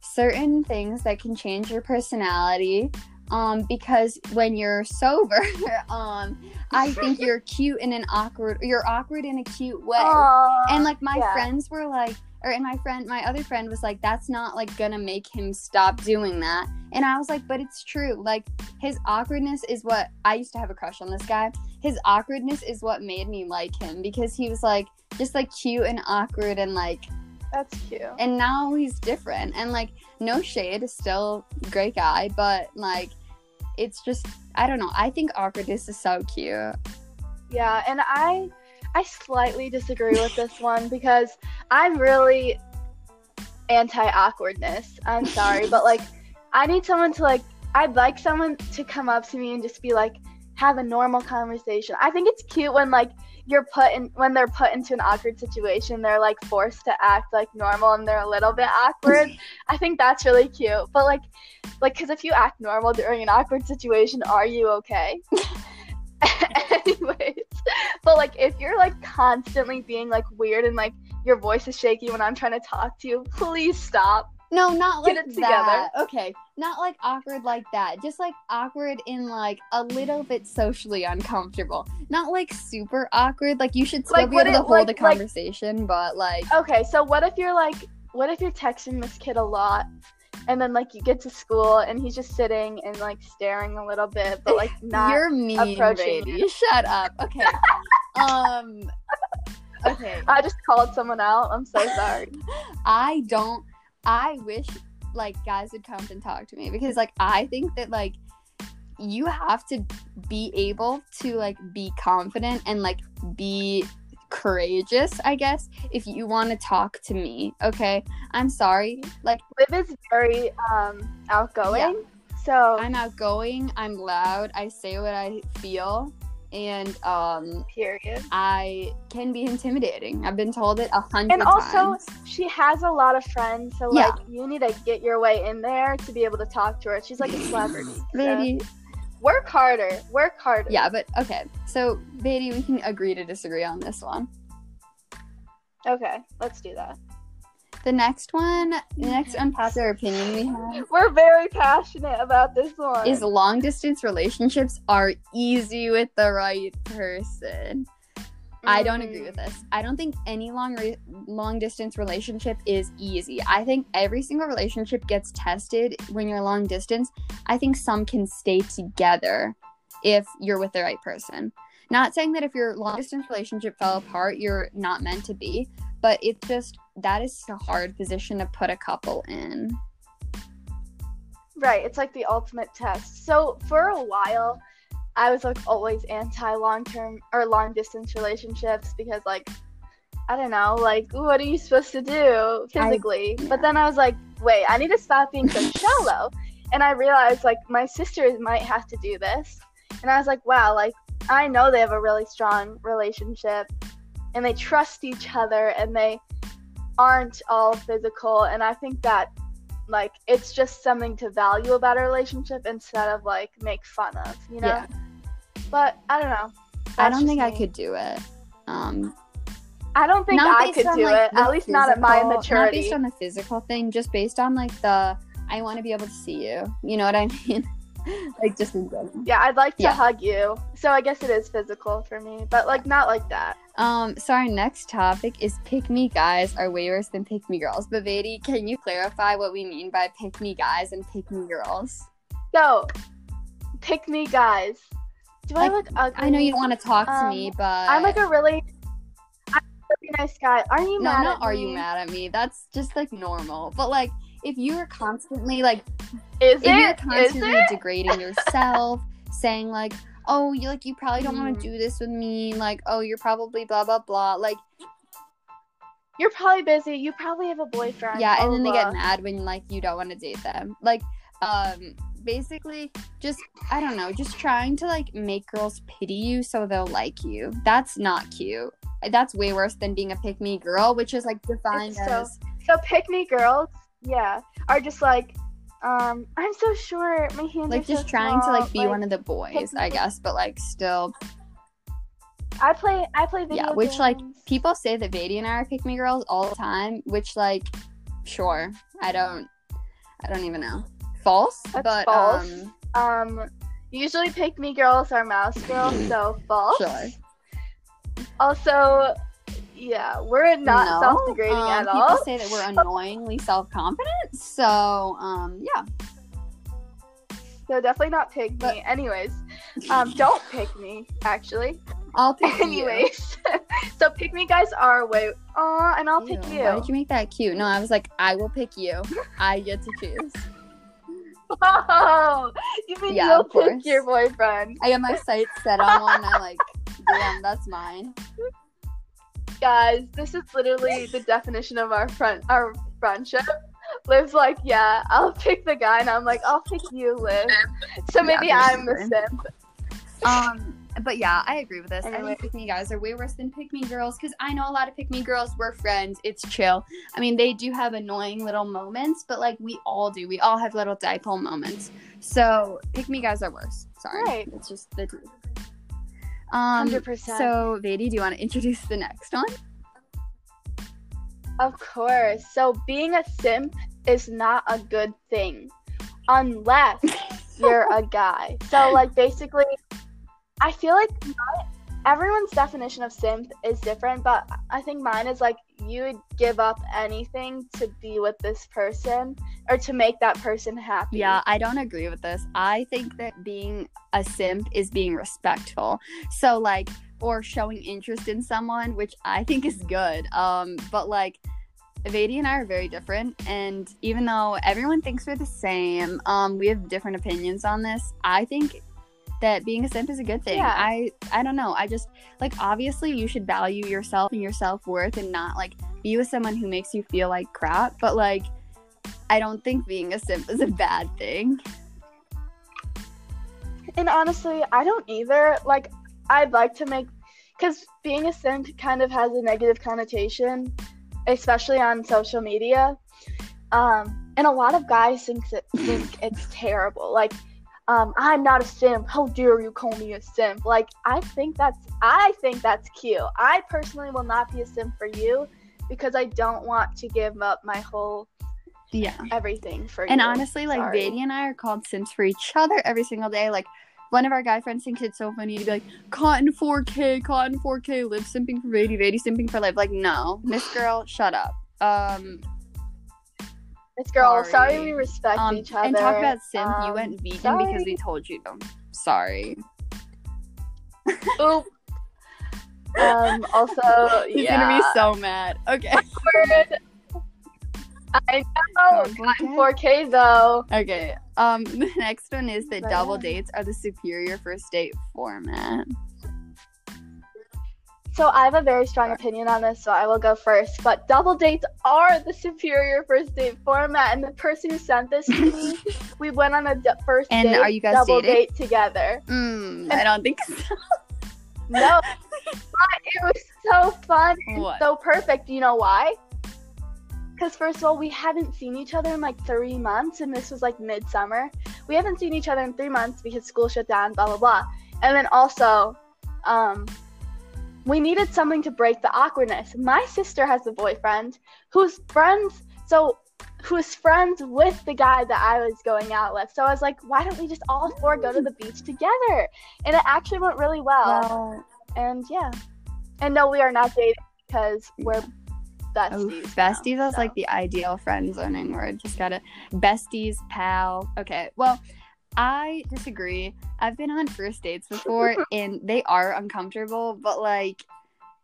certain things that can change your personality." Um, because when you're sober, um, I think you're cute in an awkward you're awkward in a cute way. Aw, and like my yeah. friends were like or and my friend my other friend was like that's not like gonna make him stop doing that. And I was like, but it's true. Like his awkwardness is what I used to have a crush on this guy. His awkwardness is what made me like him because he was like just like cute and awkward and like that's cute. and now he's different and like no shade is still great guy but like it's just i don't know i think awkwardness is so cute Yeah, and I I slightly disagree with this one because I'm really anti awkwardness. I'm sorry, but like I need someone to like I'd like someone to come up to me and just be like have a normal conversation. I think it's cute when like you're put in when they're put into an awkward situation, they're like forced to act like normal and they're a little bit awkward. I think that's really cute. But like like cuz if you act normal during an awkward situation, are you okay? Anyways, but like if you're like constantly being like weird and like your voice is shaky when I'm trying to talk to you, please stop. no not Get like it that. Okay not like awkward like that. Just like awkward in like a little bit socially uncomfortable. Not like super awkward. Like you should still Like, be able to hold like- a like- conversation but like Okay, so what if you're like what if you're texting this kid a lot and then like you get to school and he's just sitting and like staring a little bit but like not you're mean approaching baby shut up. Okay. Um okay. I just called someone out. I'm so sorry. I don't I wish like guys would come and talk to me because like I think that like you have to be able to like be confident and like be courageous, I guess, if you want to talk to me. Okay. I'm sorry. Like Liv is very um outgoing. Yeah. So I'm outgoing, I'm loud, I say what I feel, and um period. I can be intimidating. I've been told it a hundred And also times. she has a lot of friends, so Yeah. like you need to get your way in there to be able to talk to her. She's like a celebrity. so Maybe. Work harder. Work harder. Yeah, but okay. So, Vedi, we can agree to disagree on this one. Okay, let's do that. The next one, the next unpopular opinion we have We're very passionate about this one. is long distance relationships are easy with the right person. I don't mm-hmm. agree with this. I don't think any long re- long distance relationship is easy. I think every single relationship gets tested when you're long distance. I think some can stay together if you're with the right person. Not saying that if your long distance relationship fell apart, you're not meant to be, but it's just that is a hard position to put a couple in. Right, it's like the ultimate test. So for a while, I was like always anti long term or long distance relationships because like I don't know, like what are you supposed to do physically? yeah. But then I was like, wait, I need to stop being so shallow. And I realized like my sisters might have to do this. And I was like, wow, like I know they have a really strong relationship and they trust each other and they aren't all physical and I think that like it's just something to value about a relationship instead of like make fun of, you know? Yeah. But I don't know. I don't think just I could do it. Um, I don't think I could on, do like, it. At least not at my physical- Not maturity. based on the physical thing, just based on like the I want to be able to see you. You know what I mean? like just in general. yeah, I'd like to Yeah. hug you. So I guess it is physical for me, but like not like that. Um, so our next topic is pick me guys are way worse than pick me girls. But Vedi, can you clarify what we mean by pick me guys and pick me girls? So, pick me guys. Do I look ugly? I know you don't want to talk to me, Um, but I'm like a really, I'm a really nice guy. Are you no, mad not at are me? you mad at me? That's just like normal. But like if you are constantly like Is if you're it? Is constantly it? degrading yourself, saying like, "Oh, you like you probably don't want Mhm. to do this with me," like, "Oh, you're probably blah blah blah," like, You're probably busy. You probably have a boyfriend. yeah, and blah, then they get mad when like you don't want to date them, like, um, basically, just I don't know, just trying to like make girls pity you so they'll like you. That's not cute. That's way worse than being a pick me girl, which is like defined so- as So pick me girls, yeah, are just like, um, I'm so short. My hands like are so just trying to like be one of the boys, I guess, but like still I play. I play video yeah, which like people say that Vedi and I are pick me girls all the time, which like sure. I don't I don't even know. False? That's but false. um Um, usually pick me girls are mouse girls, so false. sure. Also, yeah, we're not No, self-degrading um, at people all. say that we're annoyingly self-confident. So, um yeah. So definitely not pick But- me. Anyways, um, don't pick me. Actually. I'll pick you. Anyways, so pick me guys are way. Aw, and I'll pick you. Why did you make that cute? No, I was like, I will pick you. I get to choose. Oh, you mean Yeah, you'll pick your boyfriend? I got my sights set on one. I'm like, damn, that's mine. Guys, this is literally the definition of our friend, our friendship. Liv's like, yeah, I'll pick the guy, and I'm like, I'll pick you, Liv. So maybe Yeah, I'm the simp. Um, but yeah, I agree with this. I think pick me guys are way worse than pick me girls because I know a lot of pick me girls. We're friends. It's chill. I mean, they do have annoying little moments, but like we all do. We all have little dipole moments. So pick me guys are worse. Sorry, Right. it's just the truth. Um, 100%. so Vedi, do you want to introduce the next one? Of course. So being a simp is not a good thing unless you're a guy. So like basically I feel like my, everyone's definition of simp is different, but I think mine is like you would give up anything to be with this person or to make that person happy. Yeah, I don't agree with this. I think that being a simp is being respectful. So like or showing interest in someone, which I think is good. Um but like Vedi and I are very different and even though everyone thinks we're the same, um we have different opinions on this. I think that being a simp is a good thing. Yeah. I I don't know. I just like obviously you should value yourself and your self worth and not like be with someone who makes you feel like crap. But like I don't think being a simp is a bad thing. And honestly, I don't either. Like, I'd like to make, because being a simp kind of has a negative connotation, especially on social media. Um, and a lot of guys think, it, think it's terrible. Like, um, I'm not a simp. How dare you call me a simp? Like, I think that's, I think that's cute. I personally will not be a simp for you because I don't want to give up my whole Yeah. everything for you. And honestly, like Sorry. Vedi and I are called simps for each other every single day. Like one of our guy friends thinks it's so funny to be like, Cotton 4K, Cotton 4K, Liv simping for Vedi, Vedi simping for life. Like, no. Miss girl, shut up. Um Miss girl, sorry. sorry. we respect um each other. and talk about simp, you Um, went vegan sorry. because we told you to. Sorry. Oop. Um. Also, He's yeah. gonna be so mad. Okay. I know. Cotton 4K though. Okay. Um the next one is that double dates are the superior first date format. So I have a very strong opinion on this, so I will go first. But double dates are the superior first date format, and the person who sent this to me, we went on a d- first And date, are you guys double dating? date together. Mm, I don't think so. No, but it was so fun and What? so perfect. You know why? Because first of all, we haven't seen each other in like three months, and this was like midsummer. We haven't seen each other in three months because school shut down, blah blah blah. And then also, um, we needed something to break the awkwardness. My sister has a boyfriend who's friends, so who's friends with the guy that I was going out with. So I was like, why don't we just all four go to the beach together? And it actually went really well. Well, And yeah. And no, we are not dating because we're besties. Oh, now, besties is so. like the ideal friend zoning word. Just gotta besties, pal. Okay, well, I disagree. I've been on first dates before and they are uncomfortable, but like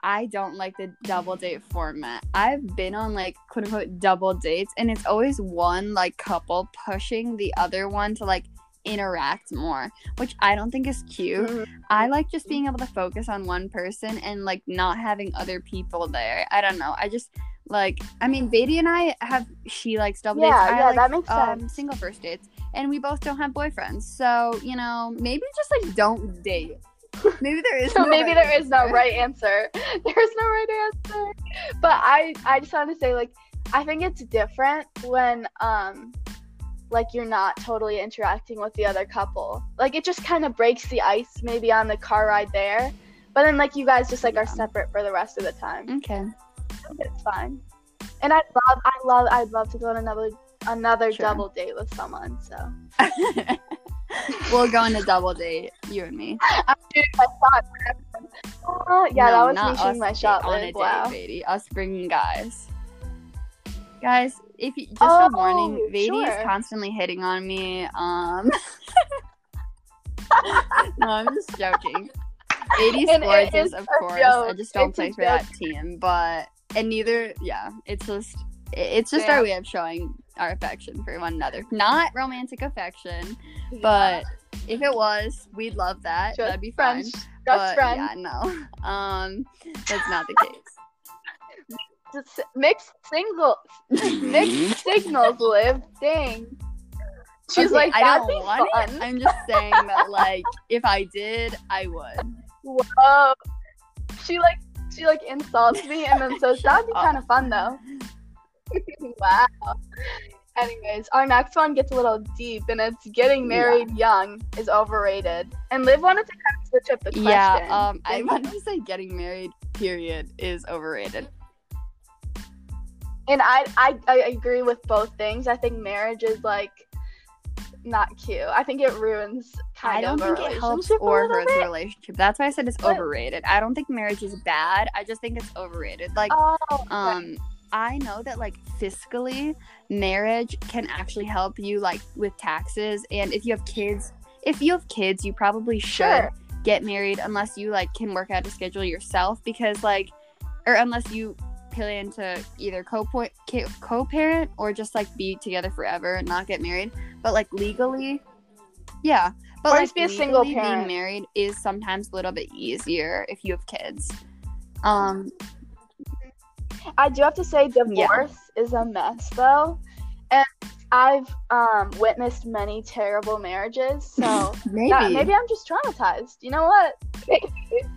I don't like the double date format. I've been on like quote unquote double dates and it's always one like couple pushing the other one to like interact more, which I don't think is cute. Mhm. I like just being able to focus on one person and like not having other people there. I don't know. I just like I mean Vedi and I have she likes double Yeah, dates. I yeah, like, that makes um, sense. single first dates. And we both don't have boyfriends. So, you know, maybe just like don't date. Maybe there is So no maybe right there is no answer. right answer. There's no right answer. But I I just want to say like I think it's different when um like you're not totally interacting with the other couple. Like it just kind of breaks the ice maybe on the car ride there. But then like you guys just like are separate for the rest of the time. Okay. It's fine. And I love I love I'd love to go on another another Sure. double date with someone. So we'll go on a double date, you and me. I'm shooting my shot. Uh, yeah, No, that was me shooting my shot. on a Liv. date, Wow. Vedi. Us bringing guys. Guys, if you just Oh, a warning, Vedi sure. is constantly hitting on me. Um, no, I'm just joking. Vedi's And it is of course. I just don't It's play for joke. that team, but and neither. Yeah, it's just it's just Yeah. our way of showing our affection for one another. Not romantic affection, but if it was, we'd love that. just That'd be fun. friends, just but friends. yeah, no, um, that's not the case. Just mixed single, mixed signals. Liv, dang. She's Okay, like, I don't want fun. it. I'm just saying that, like, if I did, I would. Whoa. She like, she like insults me and then says that'd be kind of fun though. wow. Anyways, our next one gets a little deep, and it's getting married young is overrated. And Liv wanted to kind of switch up the question. Yeah, um, I wanted to say getting married, period, is overrated. And I, I I agree with both things. I think marriage is like not cute. I think it ruins kind I don't of think it helps or hurts a bit. relationship. That's why I said it's What? overrated. I don't think marriage is bad. I just think it's overrated. Like, Oh, um, I know that like fiscally, marriage can actually help you like with taxes, and if you have kids, if you have kids, you probably should Sure. get married unless you like can work out a schedule yourself because like, or unless you plan to either co co-parent or just like be together forever and not get married. But like legally, yeah. But Or like just be a single parent. being married is sometimes a little bit easier if you have kids. Um, I do have to say, divorce is a mess though, I've um, witnessed many terrible marriages. So maybe that- maybe I'm just traumatized. You know what? Maybe.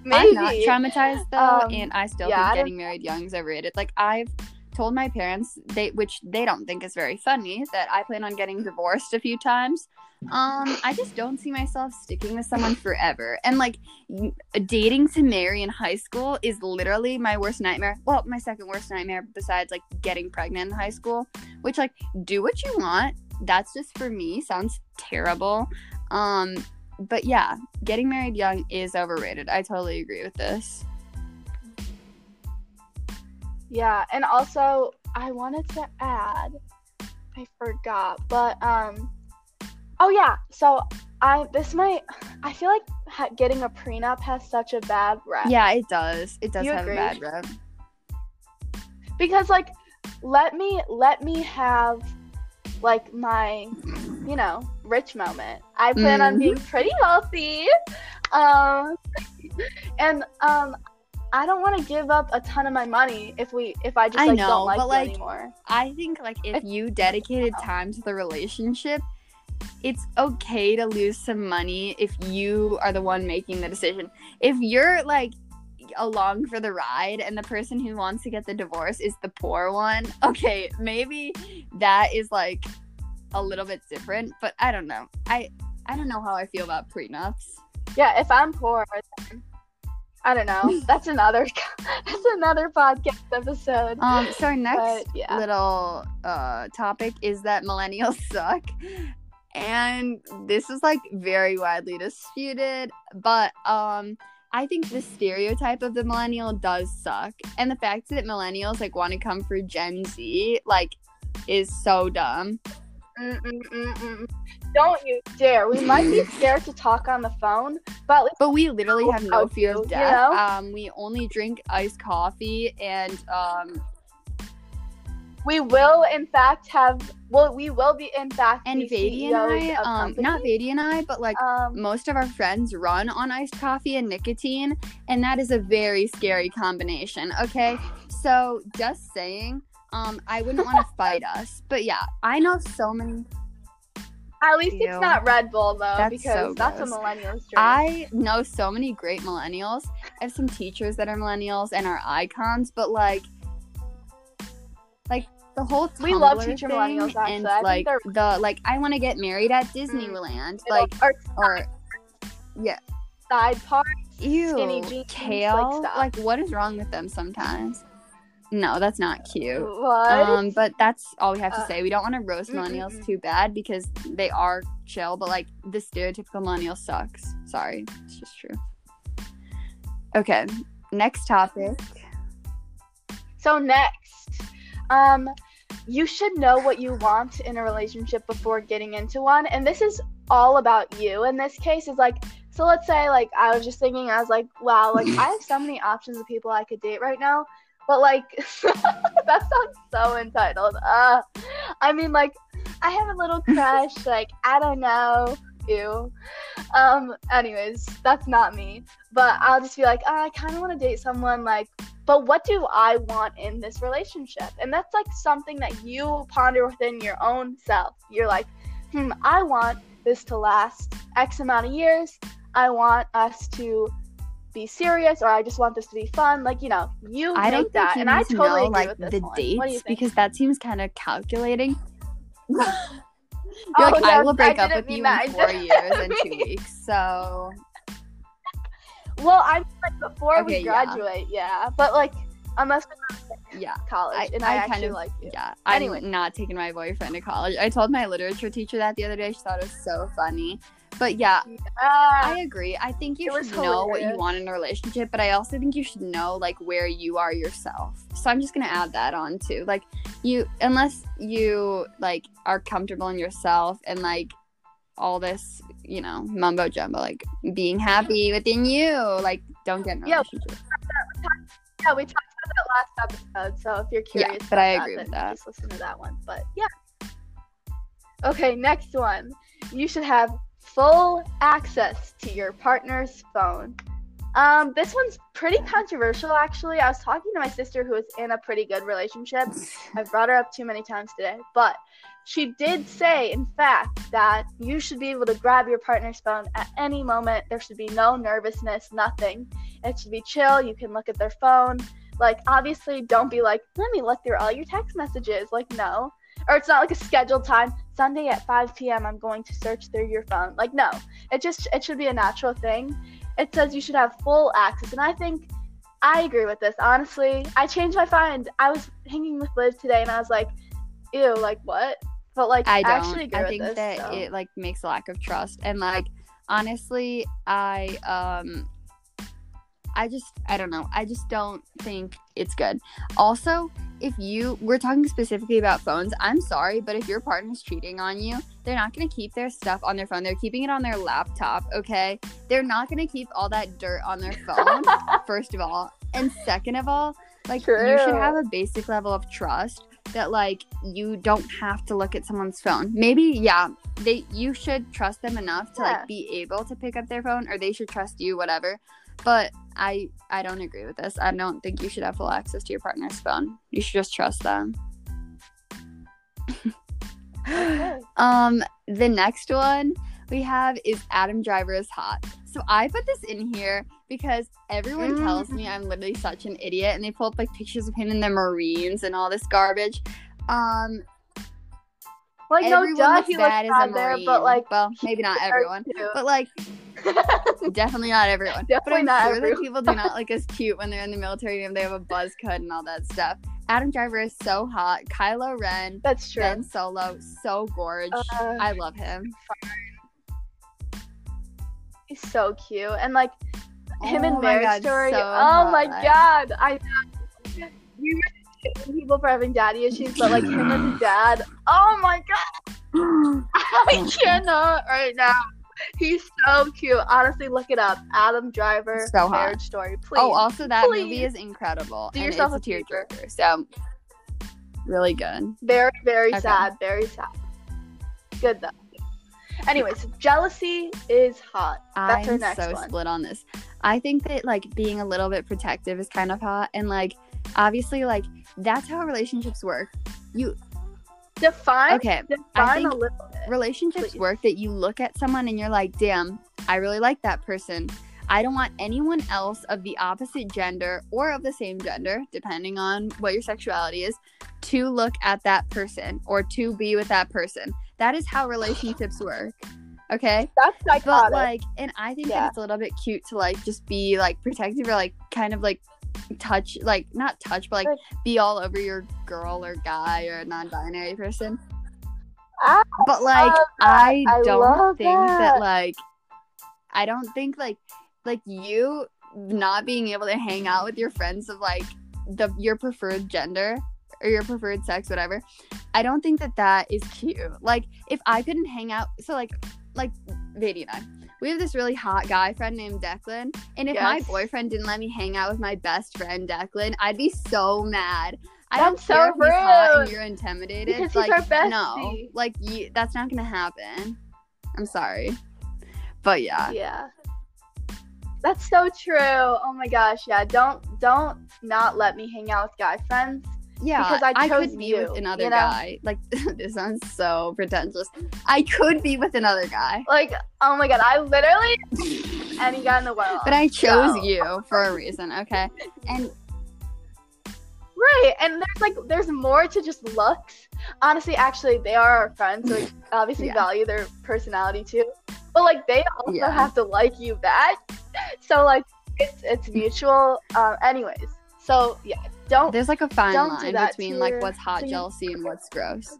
I'm not traumatized though, Um, and I still yeah, think don't- getting married young is overrated. Like I've told my parents, they which they don't think is very funny, that I plan on getting divorced a few times. Um, I just don't see myself sticking with someone forever. And like dating to marry in high school is literally my worst nightmare. Well, my second worst nightmare besides like getting pregnant in high school, which like do what you want. That's just for me sounds terrible. Um, but yeah, getting married young is overrated. I totally agree with this. Yeah, and also I wanted to add, I forgot, but um, oh yeah, so I this might I feel like ha- getting a prenup has such a bad rep. Yeah, it does. It does You have agree? a bad rep. because like let me let me have like my you know rich moment i plan on Mhm. being pretty healthy um and um i don't want to give up a ton of my money if we if i just I like know, don't like but, you like, anymore I think like if you dedicated time to the relationship, it's okay to lose some money if you are the one making the decision. If you're like along for the ride and the person who wants to get the divorce is the poor one, okay, maybe that is like a little bit different, but I don't know. I I don't know how I feel about prenups. yeah if i'm poor then i don't know that's another that's another podcast episode Um, so our next But, yeah. little uh topic is that millennials suck. And this is like very widely disputed, but um I think the stereotype of the millennial does suck. And the fact that millennials like want to come for Gen Z like is so dumb. Mm-mm-mm-mm. don't you dare we might be scared to talk on the phone but But we literally have no fear of cute, you death. know? Um we only drink iced coffee and um we will in fact have well we will be in fact and Vedi and I um not. Vedi and I, but like um most of our friends run on iced coffee and nicotine, and that is a very scary combination. Okay, so just saying, um, I wouldn't want to fight us, but yeah, I know so many. at least Ew. it's not red bull though That's because so that's a gross. millennials drink I know so many great millennials. I have some teachers that are millennials and are icons, but like, like the whole We love Tumblr teacher thing millennials, actually. and I like the like I want to get married at Disneyland, like or or yeah, side part Ew, skinny jeans, like, kale. stuff. Like, what is wrong with them sometimes? No, that's not cute. what Um, but that's all we have to Uh, say. We don't want to roast millennials mm-mm-mm. too bad because they are chill, but like the stereotypical millennial sucks. Sorry, it's just true. Okay, next topic. so next um you should know what you want in a relationship before getting into one and this is all about you in this case. Is like so let's say like i was just thinking i was like wow like i have so many options of people i could date right now but like that sounds so entitled. Uh i mean like i have a little crush like i don't know you um anyways that's not me but i'll just be like oh, i kind of want to date someone like but what do I want in this relationship? And that's like something that you ponder within your own self. You're like, hmm, I want this to last X amount of years. I want us to be serious, or I just want this to be fun. Like, you know, you I don't that. and I totally know agree like with this the one. What do you dates because that seems kind of calculating. You're Oh, like, I will break I up with you that. in four years and two weeks. So well, I'm like before Okay, we graduate, yeah. But like, unless we're yeah. college I- and I I, kind of- like you. Yeah, I'm Anyway. not taking my boyfriend to college. I told my literature teacher that the other day. She thought it was so funny. But yeah, Ah, I agree. I think you It should know what you want in a relationship, but I also think you should know like where you are yourself. So I'm just gonna add that on too. Like you, unless you like are comfortable in yourself and like all this, you know, mumbo jumbo, like being happy within you. Like don't get in a Yeah. relationship. Yeah, we talked about that last episode. So if you're curious, Yeah, but I agree that, with that. Just listen to that one. But yeah. Okay, next one. You should have full access to your partner's phone. Um, this one's pretty controversial, actually. I was talking to my sister who is in a pretty good relationship. I've brought her up too many times today, but she did say, in fact, that you should be able to grab your partner's phone at any moment. There should be no nervousness, nothing. It should be chill. You can look at their phone. Like, obviously, don't be like, let me look through all your text messages. Like, no. Or it's not like a scheduled time. Sunday at 5 p.m., I'm going to search through your phone. Like, no. It just, it should be a natural thing. It says you should have full access. And I think I agree with this. Honestly, I changed my mind. I was hanging with Liv today and I was like, ew, like, what? But, like, I don't. actually agree I with think this, that so. it like makes a lack of trust and like honestly, I um I just I don't know. I just don't think it's good. Also, if you we're talking specifically about phones, I'm sorry, but if your partner's cheating on you, they're not going to keep their stuff on their phone. They're keeping it on their laptop, okay? They're not going to keep all that dirt on their phone, first of all. And second of all, like you should have a basic level of trust that like you don't have to look at someone's phone. Maybe yeah, they you should trust them enough to Yeah. like be able to pick up their phone or they should trust you whatever. But I I don't agree with this. I don't think you should have full access to your partner's phone. You should just trust them. Okay. Um, the next one we have is Adam Driver is hot. So I put this in here because everyone Mm. tells me I'm literally such an idiot, and they pull up like pictures of him in the Marines and all this garbage. Um, Like, no, everyone duh, looks he bad as a bad there, but, like, well, maybe not everyone, but like definitely not everyone. but Definitely I'm not sure that everyone. people do not look as cute when they're in the military and they have a buzz cut and all that stuff. Adam Driver is so hot. Kylo Ren, That's true. Ben Solo, so gorge. Uh, I love him. He's so cute. And like him Oh in my Marriage God, Story. so oh my god. I we were shitting people for having daddy issues, but like him as a dad. Oh my god. I cannot right now. He's so cute. Honestly, look it up. Adam Driver, So hot. Marriage Story. Please. Oh, also that movie is incredible. Do yourself it's a tearjerker. So really good. Very, very Okay. sad. Very sad. Good though. Anyways, jealousy is hot. That's our I'm next so one. split on this. I think that like being a little bit protective is kind of hot and like obviously like that's how relationships work. You Define. okay, Define think a little relationships Please. work that you look at someone and you're like, "Damn, I really like that person." I don't want anyone else of the opposite gender or of the same gender, depending on what your sexuality is, to look at that person or to be with that person. That is how relationships work. Okay? That's like, But like, and I think Yeah. that it's a little bit cute to like just be like protective or like kind of like touch, like not touch, but like Like- be all over your girl or guy or non-binary person. I But like, I I don't think that. that. like, I don't think like like you not being able to hang out with your friends of like the your preferred gender or your preferred sex, whatever. I don't think that that is cute. Like, if I couldn't hang out, so like, like Vedi and I, we have this really hot guy friend named Declan, and if my boyfriend didn't let me hang out with my best friend Declan, I'd be so mad. I That's don't care so if he's hot and rude. you're intimidated. Because he's like, our bestie. no, like you, that's not gonna happen. I'm sorry, but yeah, Yeah. That's so true. Oh my gosh, yeah. Don't don't not let me hang out with guy friends. Yeah. Because I chose could be you, with another you know? guy. Like this sounds so pretentious. I could be with another guy, Like, oh my god, I literally any guy in the world. but I chose No. you for a reason. Okay, and Right, and there's like there's more to just looks. Honestly, actually, they are our friends, so we obviously Yeah. value their personality too. But like they also Yeah. have to like you back. So like it's it's mutual. Um, anyways, so yeah, don't. there's like a fine line between to like your- what's hot your- jealousy and what's gross.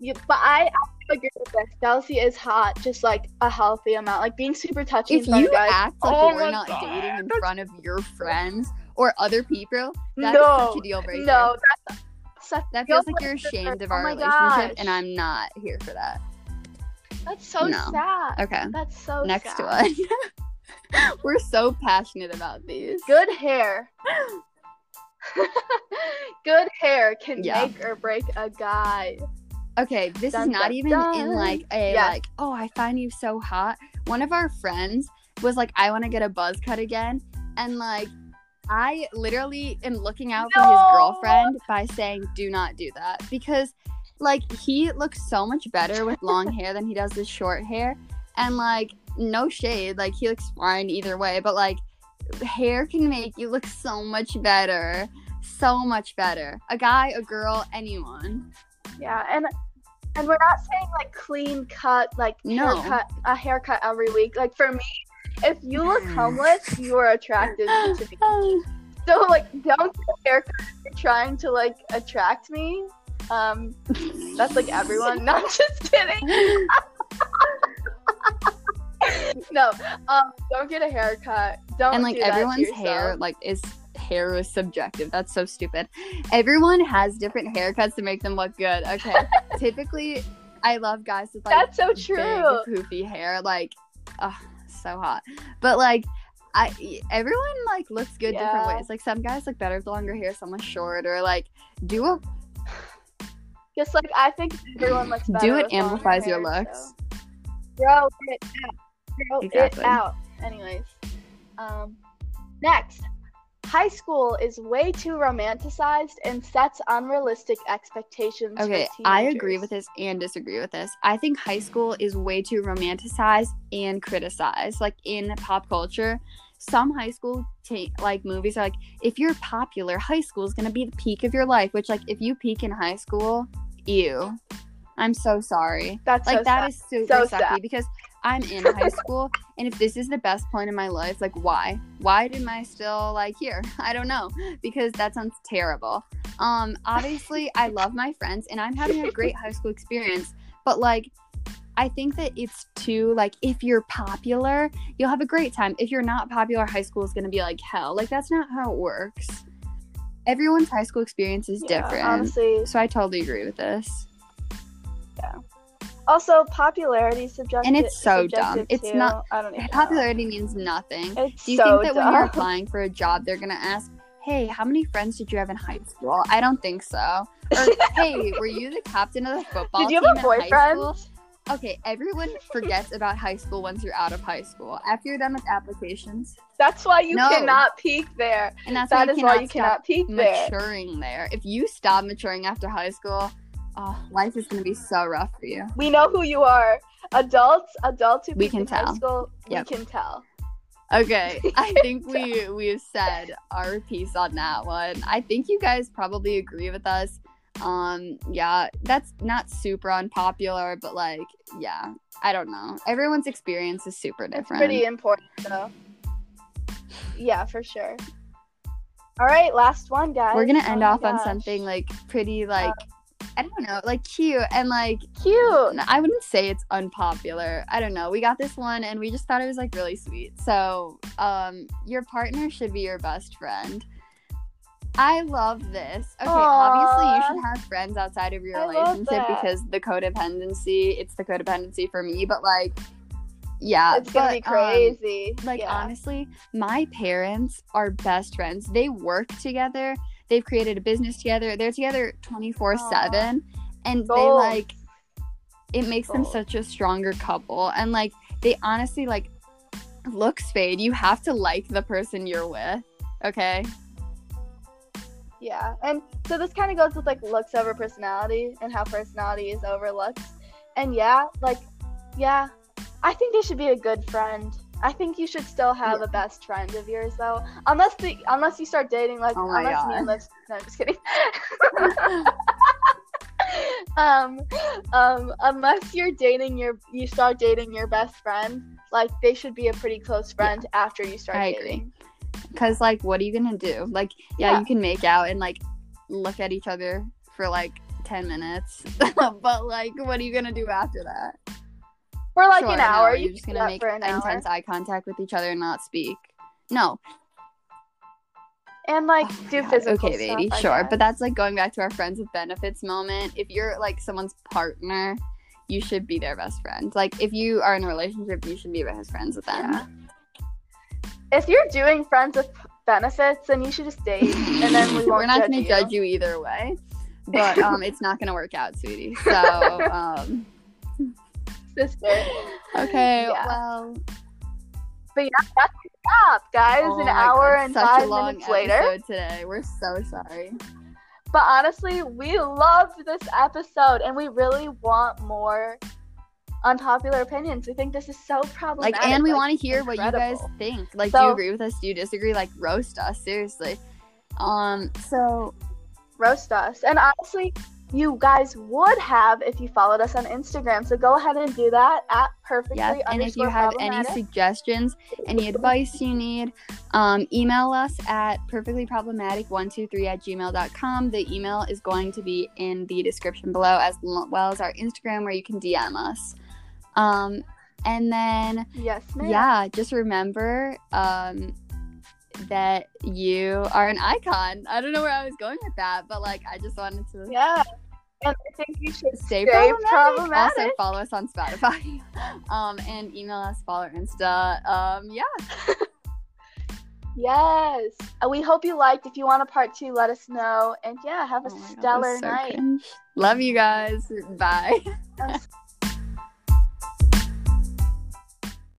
You, but I, I agree with this. Jealousy is hot, just like a healthy amount. Like being super touchy. If you guys. act like Oh we're not God, dating in front of your friends or other people, that is no, such a deal breaker. no, that's such That feels like you're ashamed of Oh our my relationship, gosh. and I'm not here for that. That's so No. sad. Okay, That's so next sad. one. We're so passionate about these. Good hair. Good hair can Yeah. make or break a guy. Okay, this Dun, is not dun, even in like a like, oh, I find you so hot. One of our friends was like, I want to get a buzz cut again. And like I literally am looking out for his girlfriend by saying, do not do that. Because like he looks so much better with long hair than he does with short hair. And like, no shade, like he looks fine either way, but like hair can make you look so much better. So much better. A guy, a girl, anyone. Yeah, and and we're not saying like clean cut, like No. haircut, a haircut every week. Like for me, if you look homeless, you are attracted to me. So like, don't get a haircut if you're trying to like attract me. Um, that's like everyone. Not just kidding. no, um, don't get a haircut. Don't and like do everyone's hair like is hair is subjective that's so stupid everyone has different haircuts to make them look good okay typically i love guys with like That's so big, true. poofy hair like oh so hot but like I everyone like looks good different ways. Like some guys look better with longer hair, some with short, or like do a Just like I think everyone looks better. do it amplifies your hair, looks. so. It out. Grow Exactly. it out. Anyways, um, next, high school is way too romanticized and sets unrealistic expectations. Okay, I agree with this and disagree with this. I think high school is way too romanticized and criticized, like in pop culture. Some high school ta- like movies are like, if you're popular, high school is gonna be the peak of your life. Which, like, if you peak in high school, ew. I'm so sorry. That's Like so that sad. is super So sucky sad. because I'm in high school, and if this is the best point in my life, like, why? Why am I still like here? I don't know because that sounds terrible. Um, obviously, I love my friends, and I'm having a great high school experience. But like, I think that it's too like if you're popular, you'll have a great time. If you're not popular, high school is gonna be like hell. Like that's not how it works. Everyone's high school experience is Yeah, different. Honestly, so I totally agree with this. Also popularity is subjective. And it's so dumb. It's too. not- I don't even know. Popularity means nothing. It's Do you so think that dumb. when you're applying for a job, they're gonna ask, "Hey, how many friends did you have in high school?" I don't think so. Or, "Hey, were you the captain of the football Did you have a boyfriend? Okay, everyone forgets about high school once you're out of high school. After you're done with applications, That's why you No. cannot peak there. and that's That why is you why cannot you cannot peak there. maturing there. If you stop maturing after high school, oh, life is gonna be so rough for you. We know who you are. Adults, adults who We can in high tell. school, Yep. we can tell. Okay, I think we we've said our piece on that one. I think you guys probably agree with us. Um, yeah, that's not super unpopular, but like, yeah, I don't know. Everyone's experience is super It's different. pretty important though. Yeah, for sure. All right, last one, guys. We're gonna Oh end my off on something like pretty like I don't know, like cute and like cute. I wouldn't say it's unpopular. I don't know. We got this one and we just thought it was like really sweet. So, um, your partner should be your best friend. I love this. Okay, obviously you should have friends outside of your I relationship because the codependency, it's the codependency for me, but like yeah, It's gonna but, be um, crazy. like yeah. honestly, my parents are best friends. They work together. They've created a business together. They're together 24/7 and they like it makes them such a stronger couple and like they honestly like looks fade. You have to like the person you're with. Okay? Yeah, and so this kind of goes with like looks over personality and how personality is over looks. And yeah, like, yeah, I think they should be a good friend. I think you should still have Yeah. a best friend of yours though, unless the unless you start dating like Oh unless me Liv. No, I'm just kidding. um, um, unless you're dating your you start dating your best friend, like they should be a pretty close friend after you start I agree. dating. Cuz like what are you to do? Like yeah, Yeah. you can make out and like look at each other for like 10 minutes. but like what are you to do after that? For like Sure, an no, hour, You're you just gonna make an hour. intense eye contact with each other and not speak. No, and like Oh do God. physical Okay, stuff, baby, I sure. guess. But that's like going back to our friends with benefits moment. If you're like someone's partner, you should be their best friend. Like if you are in a relationship, you should be best friends with them. Yeah. if you're doing friends with benefits, then you should just date, and then we won't We're not judge gonna you. judge you either way. but um, it's not gonna work out, sweetie. So um, Sister. okay, Yeah. well, But yeah, that's wrap, guys. oh An hour God, and five minutes later. today. We're so sorry. But honestly, we loved this episode and we really want more unpopular opinions. We think this is so problematic. Like, and we like, want to hear what you guys think. Like, do you agree with us? Do you disagree? Like, roast us seriously. Um, so roast us. And honestly, you guys would have if you followed us on Instagram. So go ahead and do that at perfectly yes, and if you have any suggestions, any advice you need, um, email us at perfectlyproblematic123 at gmail.com. The email is going to be in the description below, as well as our Instagram where you can DM us. Um, and then, yes, ma'am. yeah, just remember um, that you are an icon. I don't know where I was going with that, but like, I just wanted to. Yeah. And I think you should Stay, Stay problematic. problematic. Also follow us on Spotify, um, and email us, follow our Insta. Um, yeah, Yes. We hope you liked. If you want a part two, let us know. And yeah, have a Oh my God, stellar so night. cringe. Love you guys. Bye.